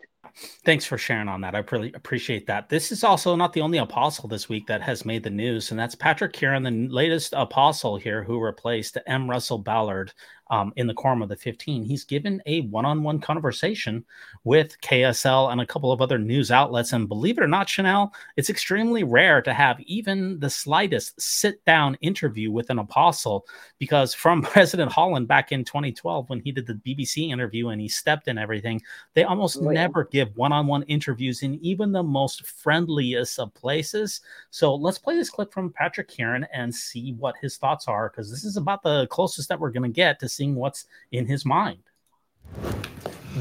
Thanks for sharing on that. I really appreciate that. This is also not the only apostle this week that has made the news, and that's Patrick Kearon, the latest apostle here who replaced M. Russell Ballard um, in the Quorum of the 15, he's given a one on one conversation with KSL and a couple of other news outlets. And believe it or not, Channel, it's extremely rare to have even the slightest sit down interview with an apostle because from President Holland back in 2012, when he did the BBC interview and he stepped in everything, they almost oh, never give one on one interviews in even the most friendliest of places. So let's play this clip from Patrick Kearon and see what his thoughts are because this is about the closest that we're going to get to seeing what's in his mind.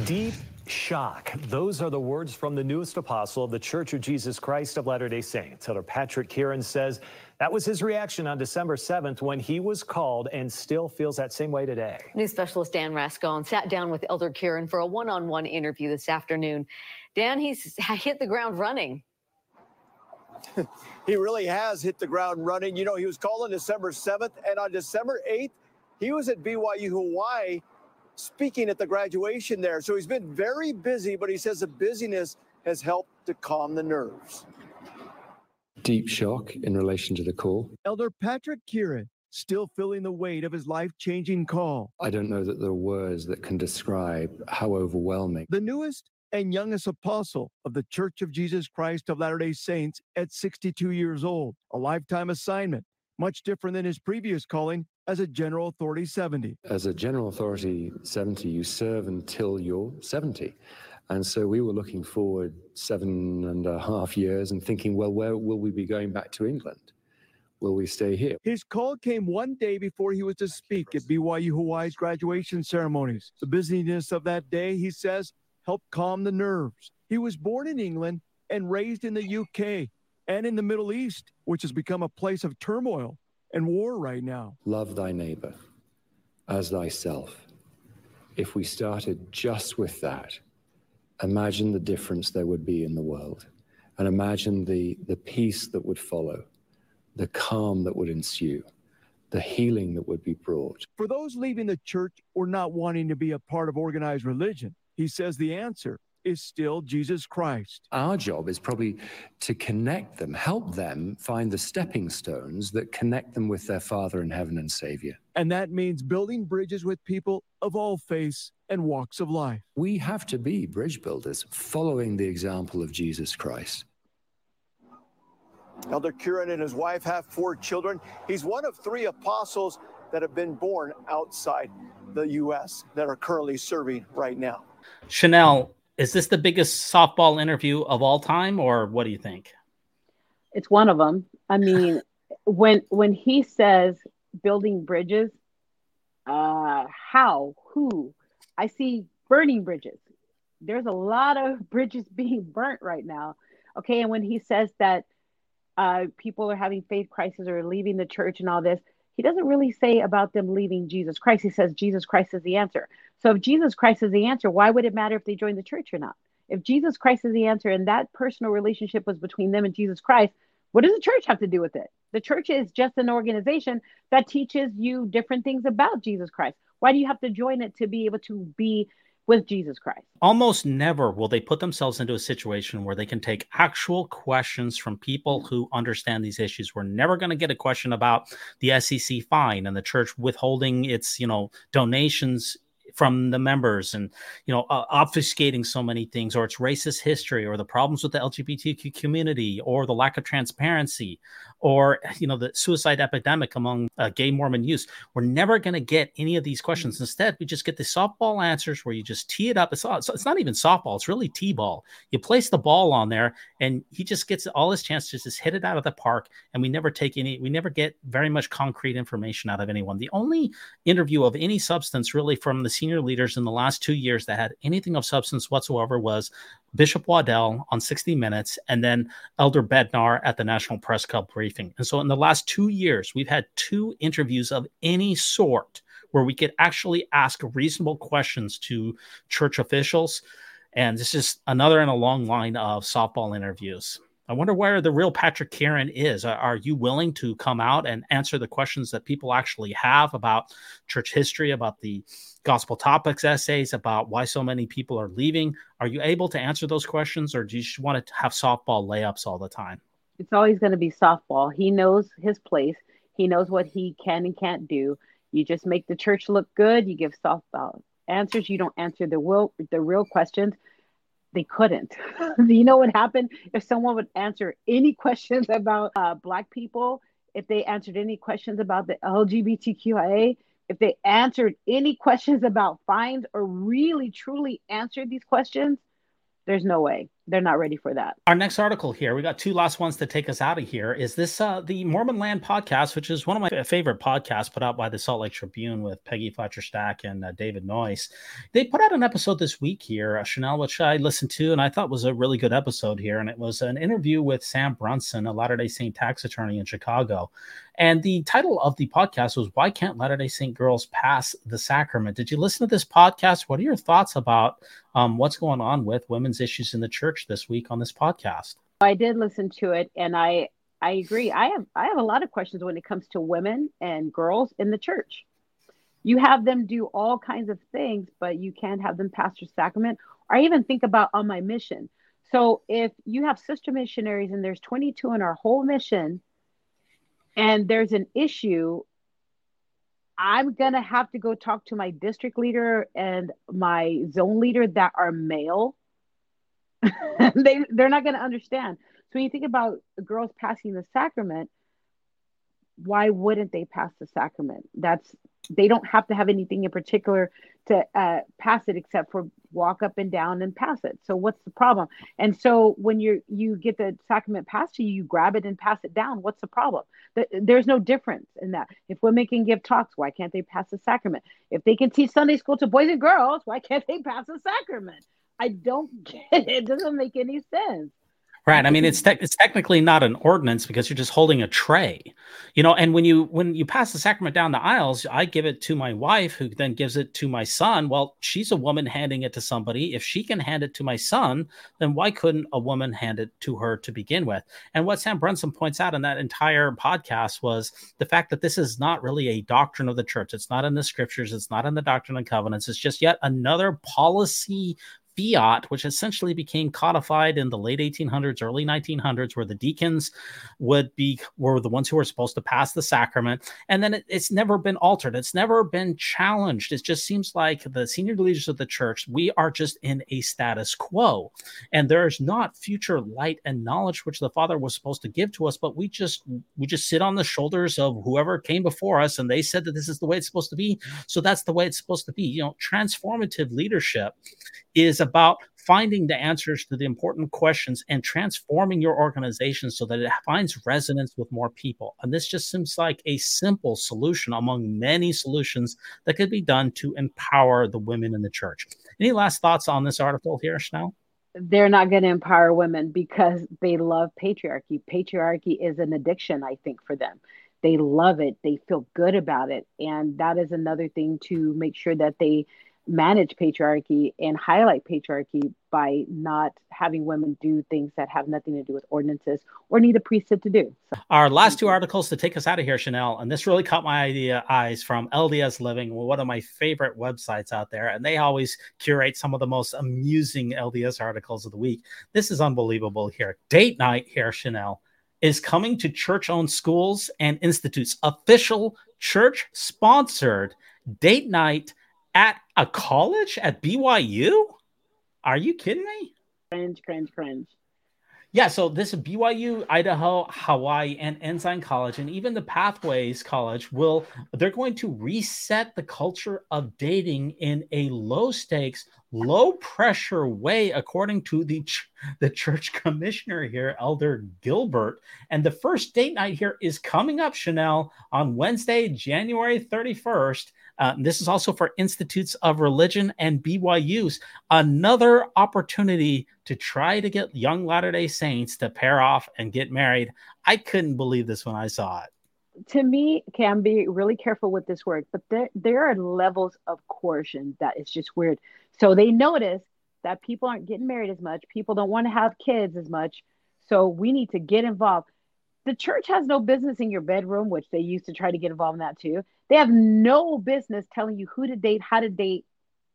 Deep shock. Those are the words from the newest apostle of the Church of Jesus Christ of Latter day Saints. Elder Patrick Kearon says that was his reaction on December 7th when he was called and still feels that same way today. News specialist Dan Rascon sat down with Elder Kearon for a one on one interview this afternoon. Dan, he's hit the ground running. he really has hit the ground running. You know, he was called on December 7th, and on December 8th, He was at BYU Hawaii speaking at the graduation there. So he's been very busy, but he says the busyness has helped to calm the nerves. Deep shock in relation to the call. Elder Patrick Kearon still feeling the weight of his life changing call. I don't know that there are words that can describe how overwhelming. The newest and youngest apostle of the Church of Jesus Christ of Latter day Saints at 62 years old, a lifetime assignment, much different than his previous calling as a general authority 70. As a general authority 70, you serve until you're 70. And so we were looking forward seven and a half years and thinking, well, where will we be going back to England? Will we stay here? His call came one day before he was to speak at BYU Hawaii's graduation ceremonies. The busyness of that day, he says, helped calm the nerves. He was born in England and raised in the UK and in the Middle East, which has become a place of turmoil and war right now. Love thy neighbor as thyself. If we started just with that, imagine the difference there would be in the world and imagine the, the peace that would follow the calm that would ensue, the healing that would be brought. For those leaving the church or not wanting to be a part of organized religion, he says the answer is still Jesus Christ. Our job is probably to connect them, help them find the stepping stones that connect them with their Father in heaven and Savior. And that means building bridges with people of all faiths and walks of life. We have to be bridge builders, following the example of Jesus Christ. Elder Kearon and his wife have four children. He's one of three apostles that have been born outside the U.S. that are currently serving right now. Channel, is this the biggest softball interview of all time, or what do you think? It's one of them. I mean, when when he says building bridges, uh, how, who? I see burning bridges. There's a lot of bridges being burnt right now. Okay, and when he says that uh, people are having faith crisis or leaving the church and all this, he doesn't really say about them leaving Jesus Christ. He says Jesus Christ is the answer. So if Jesus Christ is the answer, why would it matter if they join the church or not? If Jesus Christ is the answer and that personal relationship was between them and Jesus Christ, what does the church have to do with it? The church is just an organization that teaches you different things about Jesus Christ. Why do you have to join it to be able to be with Jesus Christ. Almost never will they put themselves into a situation where they can take actual questions from people who understand these issues. We're never going to get a question about the SEC fine and the church withholding its, you know, donations from the members and you know uh, obfuscating so many things or its racist history or the problems with the lgbtq community or the lack of transparency or you know the suicide epidemic among uh, gay mormon youth we're never going to get any of these questions. Mm. instead we just get the softball answers where you just tee it up. It's, all, it's not even softball it's really t-ball. You place the ball on there and he just gets all his chances to just hit it out of the park and we never take any we never get very much concrete information out of anyone. The only interview of any substance really from the senior leaders in the last two years that had anything of substance whatsoever was Bishop Waddell on 60 Minutes and then Elder Bednar at the National Press Club briefing. And so in the last two years, we've had two interviews of any sort where we could actually ask reasonable questions to church officials. And this is another in a long line of softball interviews. I wonder where the real Patrick Kearon is. Are you willing to come out and answer the questions that people actually have about church history, about the gospel topics essays, about why so many people are leaving? Are you able to answer those questions, or do you just want to have softball layups all the time? It's always going to be softball. He knows his place. He knows what he can and can't do. You just make the church look good. You give softball answers. You don't answer the real the real questions they couldn't. you know what happened if someone would answer any questions about uh, Black people, if they answered any questions about the LGBTQIA, if they answered any questions about fines or really truly answered these questions, there's no way they're not ready for that. Our next article here, we got two last ones to take us out of here. Is this uh, the Mormon Land podcast, which is one of my favorite podcasts put out by the Salt Lake Tribune with Peggy Fletcher Stack and uh, David Noyce. They put out an episode this week here, uh, Channel, which I listened to and I thought was a really good episode here. And it was an interview with Sam Brunson, a Latter day Saint tax attorney in Chicago. And the title of the podcast was Why Can't Latter day Saint Girls Pass the Sacrament? Did you listen to this podcast? What are your thoughts about um, what's going on with women's issues in the church this week on this podcast? I did listen to it and I I agree. I have I have a lot of questions when it comes to women and girls in the church. You have them do all kinds of things, but you can't have them pass your sacrament. Or I even think about on my mission. So if you have sister missionaries and there's 22 in our whole mission, and there's an issue, I'm gonna have to go talk to my district leader and my zone leader that are male. they they're not gonna understand. So when you think about girls passing the sacrament, why wouldn't they pass the sacrament? That's they don't have to have anything in particular to uh, pass it except for walk up and down and pass it. So what's the problem? And so when you you get the sacrament passed to you, you grab it and pass it down. What's the problem? There's no difference in that. If women can give talks, why can't they pass the sacrament? If they can teach Sunday school to boys and girls, why can't they pass the sacrament? I don't get it. It doesn't make any sense. Right. I mean, it's te- it's technically not an ordinance because you're just holding a tray, you know. And when you when you pass the sacrament down the aisles, I give it to my wife, who then gives it to my son. Well, she's a woman handing it to somebody. If she can hand it to my son, then why couldn't a woman hand it to her to begin with? And what Sam Brunson points out in that entire podcast was the fact that this is not really a doctrine of the church. It's not in the scriptures. It's not in the Doctrine and Covenants. It's just yet another policy fiat, which essentially became codified in the late 1800s, early 1900s, where the deacons would be were the ones who were supposed to pass the sacrament, and then it, it's never been altered. It's never been challenged. It just seems like the senior leaders of the church we are just in a status quo, and there is not future light and knowledge which the Father was supposed to give to us, but we just we just sit on the shoulders of whoever came before us, and they said that this is the way it's supposed to be, so that's the way it's supposed to be. You know, transformative leadership is about finding the answers to the important questions and transforming your organization so that it finds resonance with more people. And this just seems like a simple solution among many solutions that could be done to empower the women in the church. Any last thoughts on this article here, Channel? They're not going to empower women because they love patriarchy. Patriarchy is an addiction, I think, for them they love it they feel good about it and that is another thing to make sure that they manage patriarchy and highlight patriarchy by not having women do things that have nothing to do with ordinances or need a priesthood to do. So. Our last two articles to take us out of here, Channel, and this really caught my idea eyes from LDS Living, one of my favorite websites out there, and they always curate some of the most amusing LDS articles of the week. This is unbelievable here. Date night here, Channel is coming to church owned schools and institutes. Official church sponsored date night at a college at BYU? Are you kidding me? Cringe, cringe, cringe. Yeah, so this is BYU, Idaho, Hawaii, and Ensign College, and even the Pathways College will they're going to reset the culture of dating in a low stakes, low pressure way, according to the ch- the church commissioner here, Elder Gilbert. And the first date night here is coming up, Channel, on Wednesday, January 31st uh, this is also for Institutes of Religion and BYU's. Another opportunity to try to get young Latter day Saints to pair off and get married. I couldn't believe this when I saw it. To me, can be really careful with this word, but there, there are levels of coercion that is just weird. So they notice that people aren't getting married as much, people don't want to have kids as much. So we need to get involved the church has no business in your bedroom, which they used to try to get involved in that too. They have no business telling you who to date, how to date,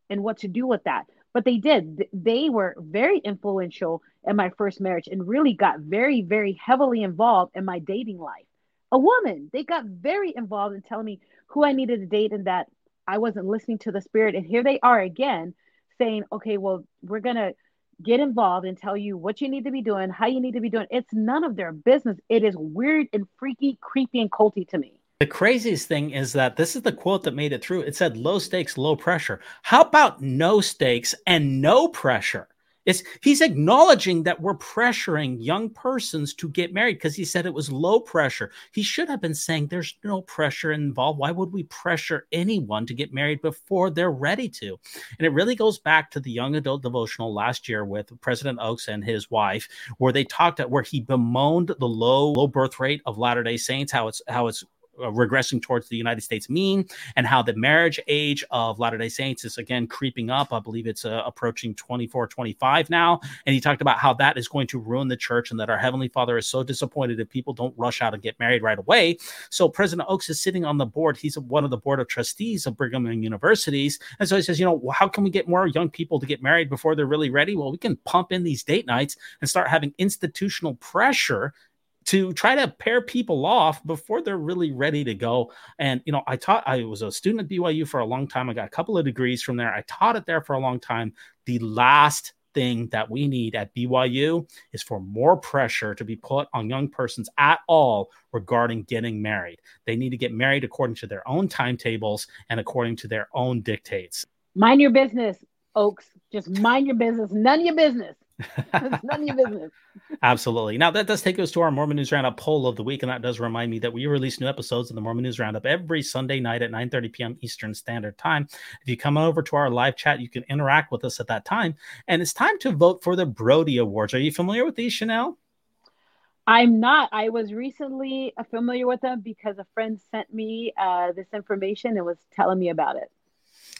and what to do with that. But they did. They were very influential in my first marriage and really got very, very heavily involved in my dating life. A woman, they got very involved in telling me who I needed to date and that I wasn't listening to the spirit. And here they are again saying, okay, well, we're going to get involved and tell you what you need to be doing, how you need to be doing. It's none of their business. It is weird and freaky, creepy, and culty to me. The craziest thing is that this is the quote that made it through. It said low stakes, low pressure. How about no stakes and no pressure? It's he's acknowledging that we're pressuring young persons to get married because he said it was low pressure. He should have been saying there's no pressure involved. Why would we pressure anyone to get married before they're ready to? And it really goes back to the young adult devotional last year with President Oaks and his wife, where they talked at where he bemoaned the low low birth rate of Latter Day Saints, how it's how it's uh, regressing towards the United States mean, and how the marriage age of Latter day Saints is again creeping up. I believe it's uh, approaching 24, 25 now. And he talked about how that is going to ruin the church and that our Heavenly Father is so disappointed if people don't rush out and get married right away. So President Oaks is sitting on the board. He's one of the board of trustees of Brigham Young Universities. And so he says, you know, how can we get more young people to get married before they're really ready? Well, we can pump in these date nights and start having institutional pressure to try to pair people off before they're really ready to go. And you know, I taught I was a student at BYU for a long time. I got a couple of degrees from there. I taught it there for a long time. The last thing that we need at BYU is for more pressure to be put on young persons at all regarding getting married. They need to get married according to their own timetables and according to their own dictates. Mind your business, Oaks. Just mind your business. None of your business. It's none of your business. Absolutely. Now that does take us to our Mormon News Roundup poll of the week, and that does remind me that we release new episodes of the Mormon News Roundup every Sunday night at 9:30 p.m. Eastern Standard Time. If you come over to our live chat, you can interact with us at that time. And it's time to vote for the Brodie Awards. Are you familiar with these, Channel? I'm not. I was recently familiar with them because a friend sent me uh, this information and was telling me about it.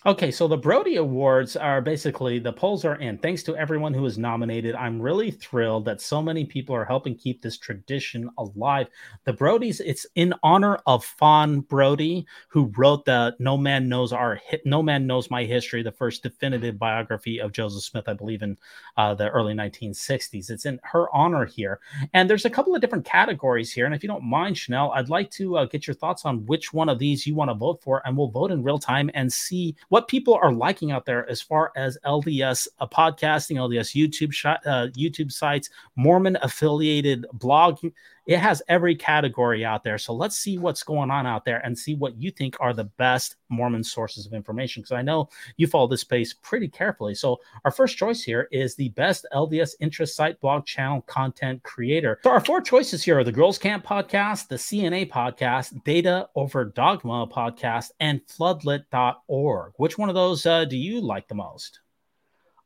Okay, so the Brodie Awards are basically the polls are in. Thanks to everyone who was nominated. I'm really thrilled that so many people are helping keep this tradition alive. The Brodies, it's in honor of Fawn Brodie, who wrote the No Man Knows Our No Man Knows My History, the first definitive biography of Joseph Smith, I believe, in uh, the early 1960s. It's in her honor here. And there's a couple of different categories here. And if you don't mind, Channel, I'd like to uh, get your thoughts on which one of these you want to vote for, and we'll vote in real time and see what people are liking out there as far as LDS uh, podcasting, LDS YouTube sh- uh, YouTube sites, Mormon affiliated blogging. It has every category out there. So let's see what's going on out there and see what you think are the best Mormon sources of information. Because I know you follow this space pretty carefully. So our first choice here is the best LDS interest site blog channel content creator. So our four choices here are the Girls Camp podcast, the CNA podcast, Data Over Dogma podcast, and floodlit.org. Which one of those uh, do you like the most?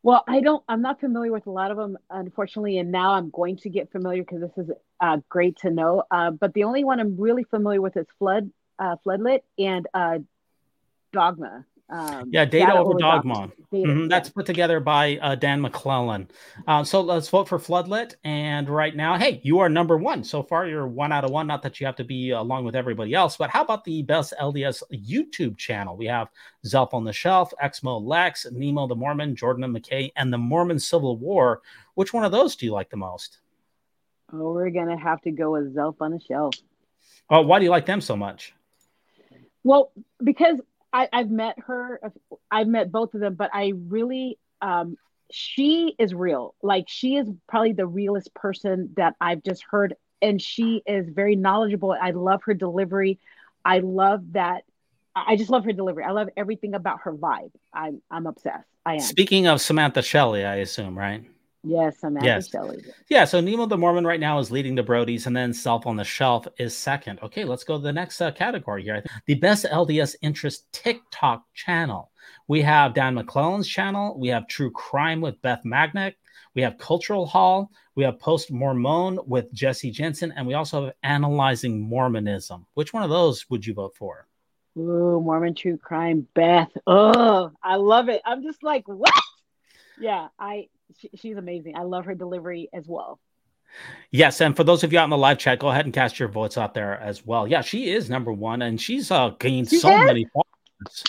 Well, I don't. I'm not familiar with a lot of them, unfortunately, and now I'm going to get familiar because this is uh, great to know. Uh, but the only one I'm really familiar with is Flood, uh, Floodlit, and uh, Dogma. Um, yeah, Data, Data over Dogma. Dogma. Data, mm-hmm. That's put together by uh, Dan McClellan. Uh, so let's vote for Floodlit. And right now, hey, you are number one. So far, you're one out of one. Not that you have to be along with everybody else, but how about the best LDS YouTube channel? We have Zelph on the Shelf, Exmo Lex, Nemo the Mormon, Jordan and McKay, and the Mormon Civil War. Which one of those do you like the most? Oh, we're gonna have to go with Zelph on the Shelf. Oh, why do you like them so much? Well, because I, have met her. I've met both of them, but I really, um, she is real. Like she is probably the realest person that I've just heard, and she is very knowledgeable. I love her delivery. I love that. I just love her delivery. I love everything about her vibe. I'm I'm obsessed. I am. Speaking of Samantha Shelley, I assume, right? Yes, Samantha yes. Shelley. Yeah, so Nemo the Mormon right now is leading the Brodies, and then Zelph on the Shelf is second. Okay, let's go to the next uh, category here. The best LDS interest TikTok channel. We have Dan McClellan's channel. We have True Crime with Beth Magnick. We have Cultural Hall. We have Post Mormon with Jesse Jensen, and we also have Analyzing Mormonism. Which one of those would you vote for? Ooh, Mormon True Crime, Beth. Oh, I love it. I'm just like, what? Yeah, I she, she's amazing. I love her delivery as well. Yes, and for those of you out in the live chat, go ahead and cast your votes out there as well. Yeah, she is number one, and she's uh, gained she so is? many followers.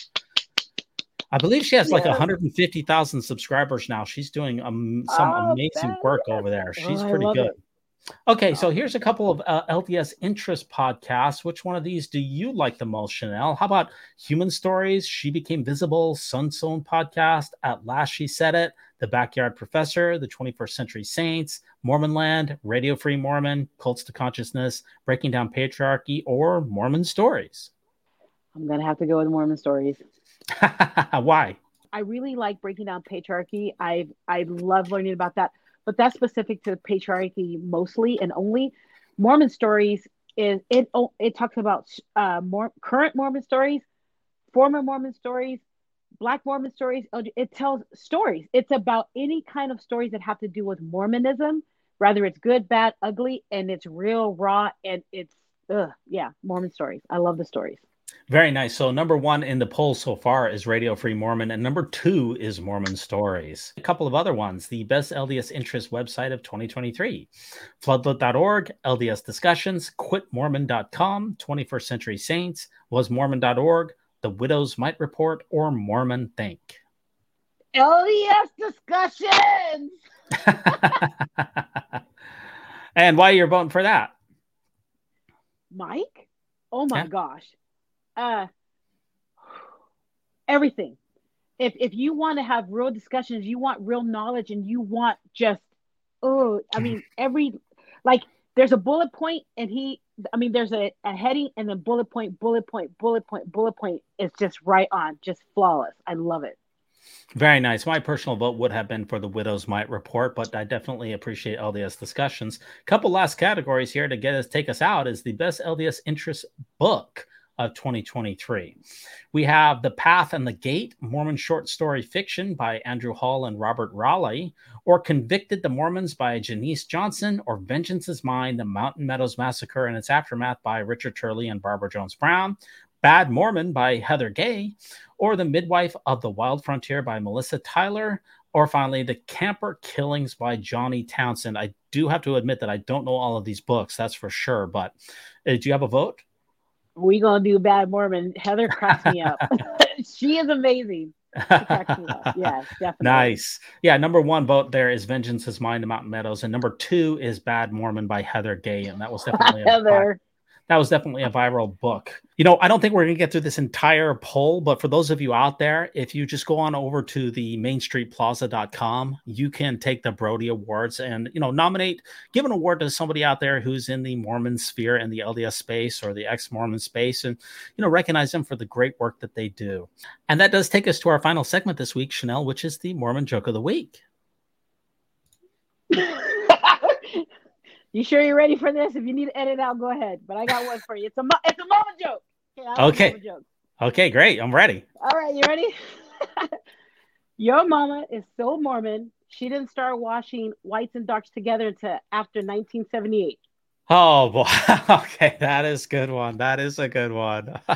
I believe she has yeah. like 150,000 subscribers now. She's doing um, some oh, amazing work over there. She's oh, pretty good. It. Okay, so here's a couple of uh, LDS interest podcasts. Which one of these do you like the most, Channel? How about Human Stories? She Became Visible, Sunstone Podcast, At Last She Said It, The Backyard Professor, The 21st Century Saints, Mormon Land, Radio Free Mormon, Cults to Consciousness, Breaking Down Patriarchy, or Mormon Stories? I'm going to have to go with Mormon Stories. Why? I really like Breaking Down Patriarchy. I I love learning about that but that's specific to patriarchy mostly and only. Mormon stories is it it talks about uh, more current Mormon stories, former Mormon stories, Black Mormon stories. It tells stories. It's about any kind of stories that have to do with Mormonism, whether it's good, bad, ugly, and it's real, raw, and it's ugh, yeah, Mormon stories. I love the stories. Very nice. So, number one in the poll so far is Radio Free Mormon, and number two is Mormon Stories. A couple of other ones the best LDS interest website of 2023 floodlit.org, LDS discussions, quitmormon.com, 21st Century Saints, wasmormon.org, The Widow's Mite Report, or Mormon Think. LDS discussions. and why you're voting for that? Mike? Oh my yeah. gosh uh, everything. If if you want to have real discussions, you want real knowledge, and you want just oh, I mean every like there's a bullet point, and he, I mean there's a, a heading, and then bullet point, bullet point, bullet point, bullet point. It's just right on, just flawless. I love it. Very nice. My personal vote would have been for the Widow's Mite report, but I definitely appreciate LDS discussions. Couple last categories here to get us take us out is the best LDS interest book of 2023. We have The Path and the Gate, Mormon short story fiction by Andrew Hall and Robert Raleigh, or Convicted the Mormons by Janice Johnson, or Vengeance is Mine, The Mountain Meadows Massacre and its Aftermath by Richard Turley and Barbara Jones Brown, Bad Mormon by Heather Gay, or The Midwife of the Wild Frontier by Melissa Tyler, or finally, The Camper Killings by Johnny Townsend. I do have to admit that I don't know all of these books, that's for sure, but uh, do you have a vote? We gonna do Bad Mormon. Heather cracks me up. she is amazing. Yes, definitely. Nice. Yeah, number one vote there is Vengeance is Mine, The Mountain Meadows, and number two is Bad Mormon by Heather Gay, and that was definitely Heather that was definitely a viral book. You know, I don't think we're going to get through this entire poll, but for those of you out there, if you just go on over to the mainstreetplaza.com, you can take the Brodie Awards and, you know, nominate, give an award to somebody out there who's in the Mormon sphere and the LDS space or the ex Mormon space and, you know, recognize them for the great work that they do. And that does take us to our final segment this week, Channel, which is the Mormon joke of the week. You sure you're ready for this? If you need to edit out, go ahead. But I got one for you. It's a it's a mama joke. Okay. Okay. Joke. Okay. Great. I'm ready. All right. You ready? Your mama is so Mormon. She didn't start washing whites and darks together until after 1978. Oh boy. Okay, that is good one. That is a good one. I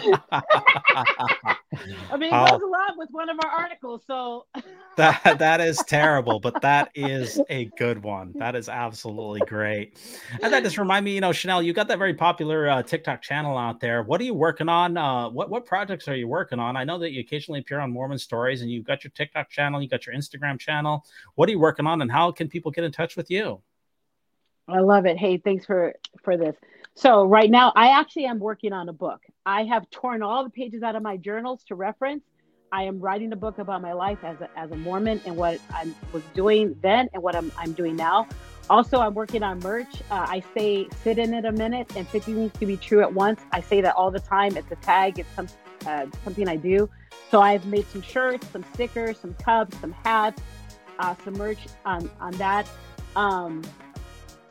mean, it goes oh. a lot with one of our articles, so that that is terrible, but that is a good one. That is absolutely great. And that just remind me, you know, Channel, you got that very popular uh, TikTok channel out there. What are you working on? Uh, what what projects are you working on? I know that you occasionally appear on Mormon Stories, and you've got your TikTok channel, you got your Instagram channel. What are you working on, and how can people get in touch with you? I love it. Hey, thanks for for this. So right now, I actually am working on a book. I have torn all the pages out of my journals to reference. I am writing a book about my life as a, as a Mormon and what I was doing then and what I'm, I'm doing now. Also, I'm working on merch. Uh, I say sit in it a minute and 50 things to be true at once. I say that all the time. It's a tag. It's some, uh, something I do. So I've made some shirts, some stickers, some cups, some hats, uh, some merch on, on that. Um,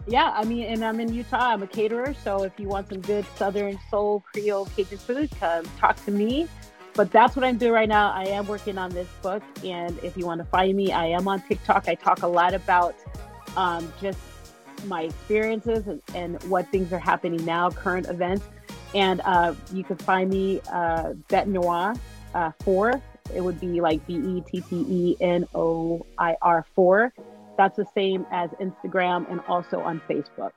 yeah, I mean, and I'm in Utah. I'm a caterer, so if you want some good Southern soul Creole Cajun food, come talk to me. But that's what I'm doing right now. I am working on this book, and if you want to find me, I am on TikTok. I talk a lot about um, just my experiences and, and, what things are happening now, current events. And uh, you can find me uh, Bet Noir uh, four. It would be like B E T T E N O I R four. That's the same as Instagram and also on Facebook.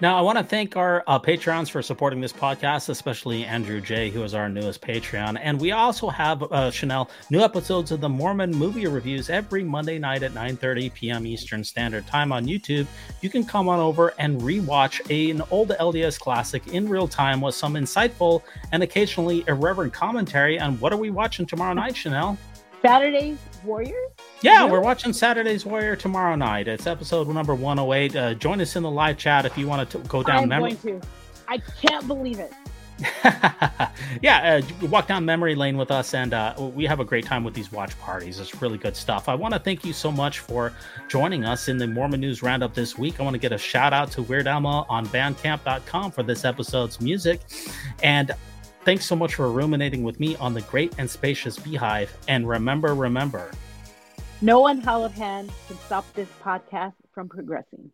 Now, I want to thank our uh, Patreons for supporting this podcast, especially Andrew J., who is our newest Patreon. And we also have, uh, Channel, new episodes of the Mormon movie reviews every Monday night at 9.30 p.m. Eastern Standard Time on YouTube. You can come on over and rewatch a, an old LDS classic in real time with some insightful and occasionally irreverent commentary on what are we watching tomorrow night, Channel? Saturday's Warriors? Yeah, we're watching Saturday's Warrior tomorrow night. It's episode number 108. Uh, join us in the live chat if you want to go down I'm memory. Going to. I can't believe it. yeah, uh, walk down memory lane with us, and uh, we have a great time with these watch parties. It's really good stuff. I want to thank you so much for joining us in the Mormon News Roundup this week. I want to get a shout out to Weird Alma on Bandcamp.com for this episode's music, and Thanks so much for ruminating with me on the great and spacious beehive. And remember, remember, no one held hand can stop this podcast from progressing.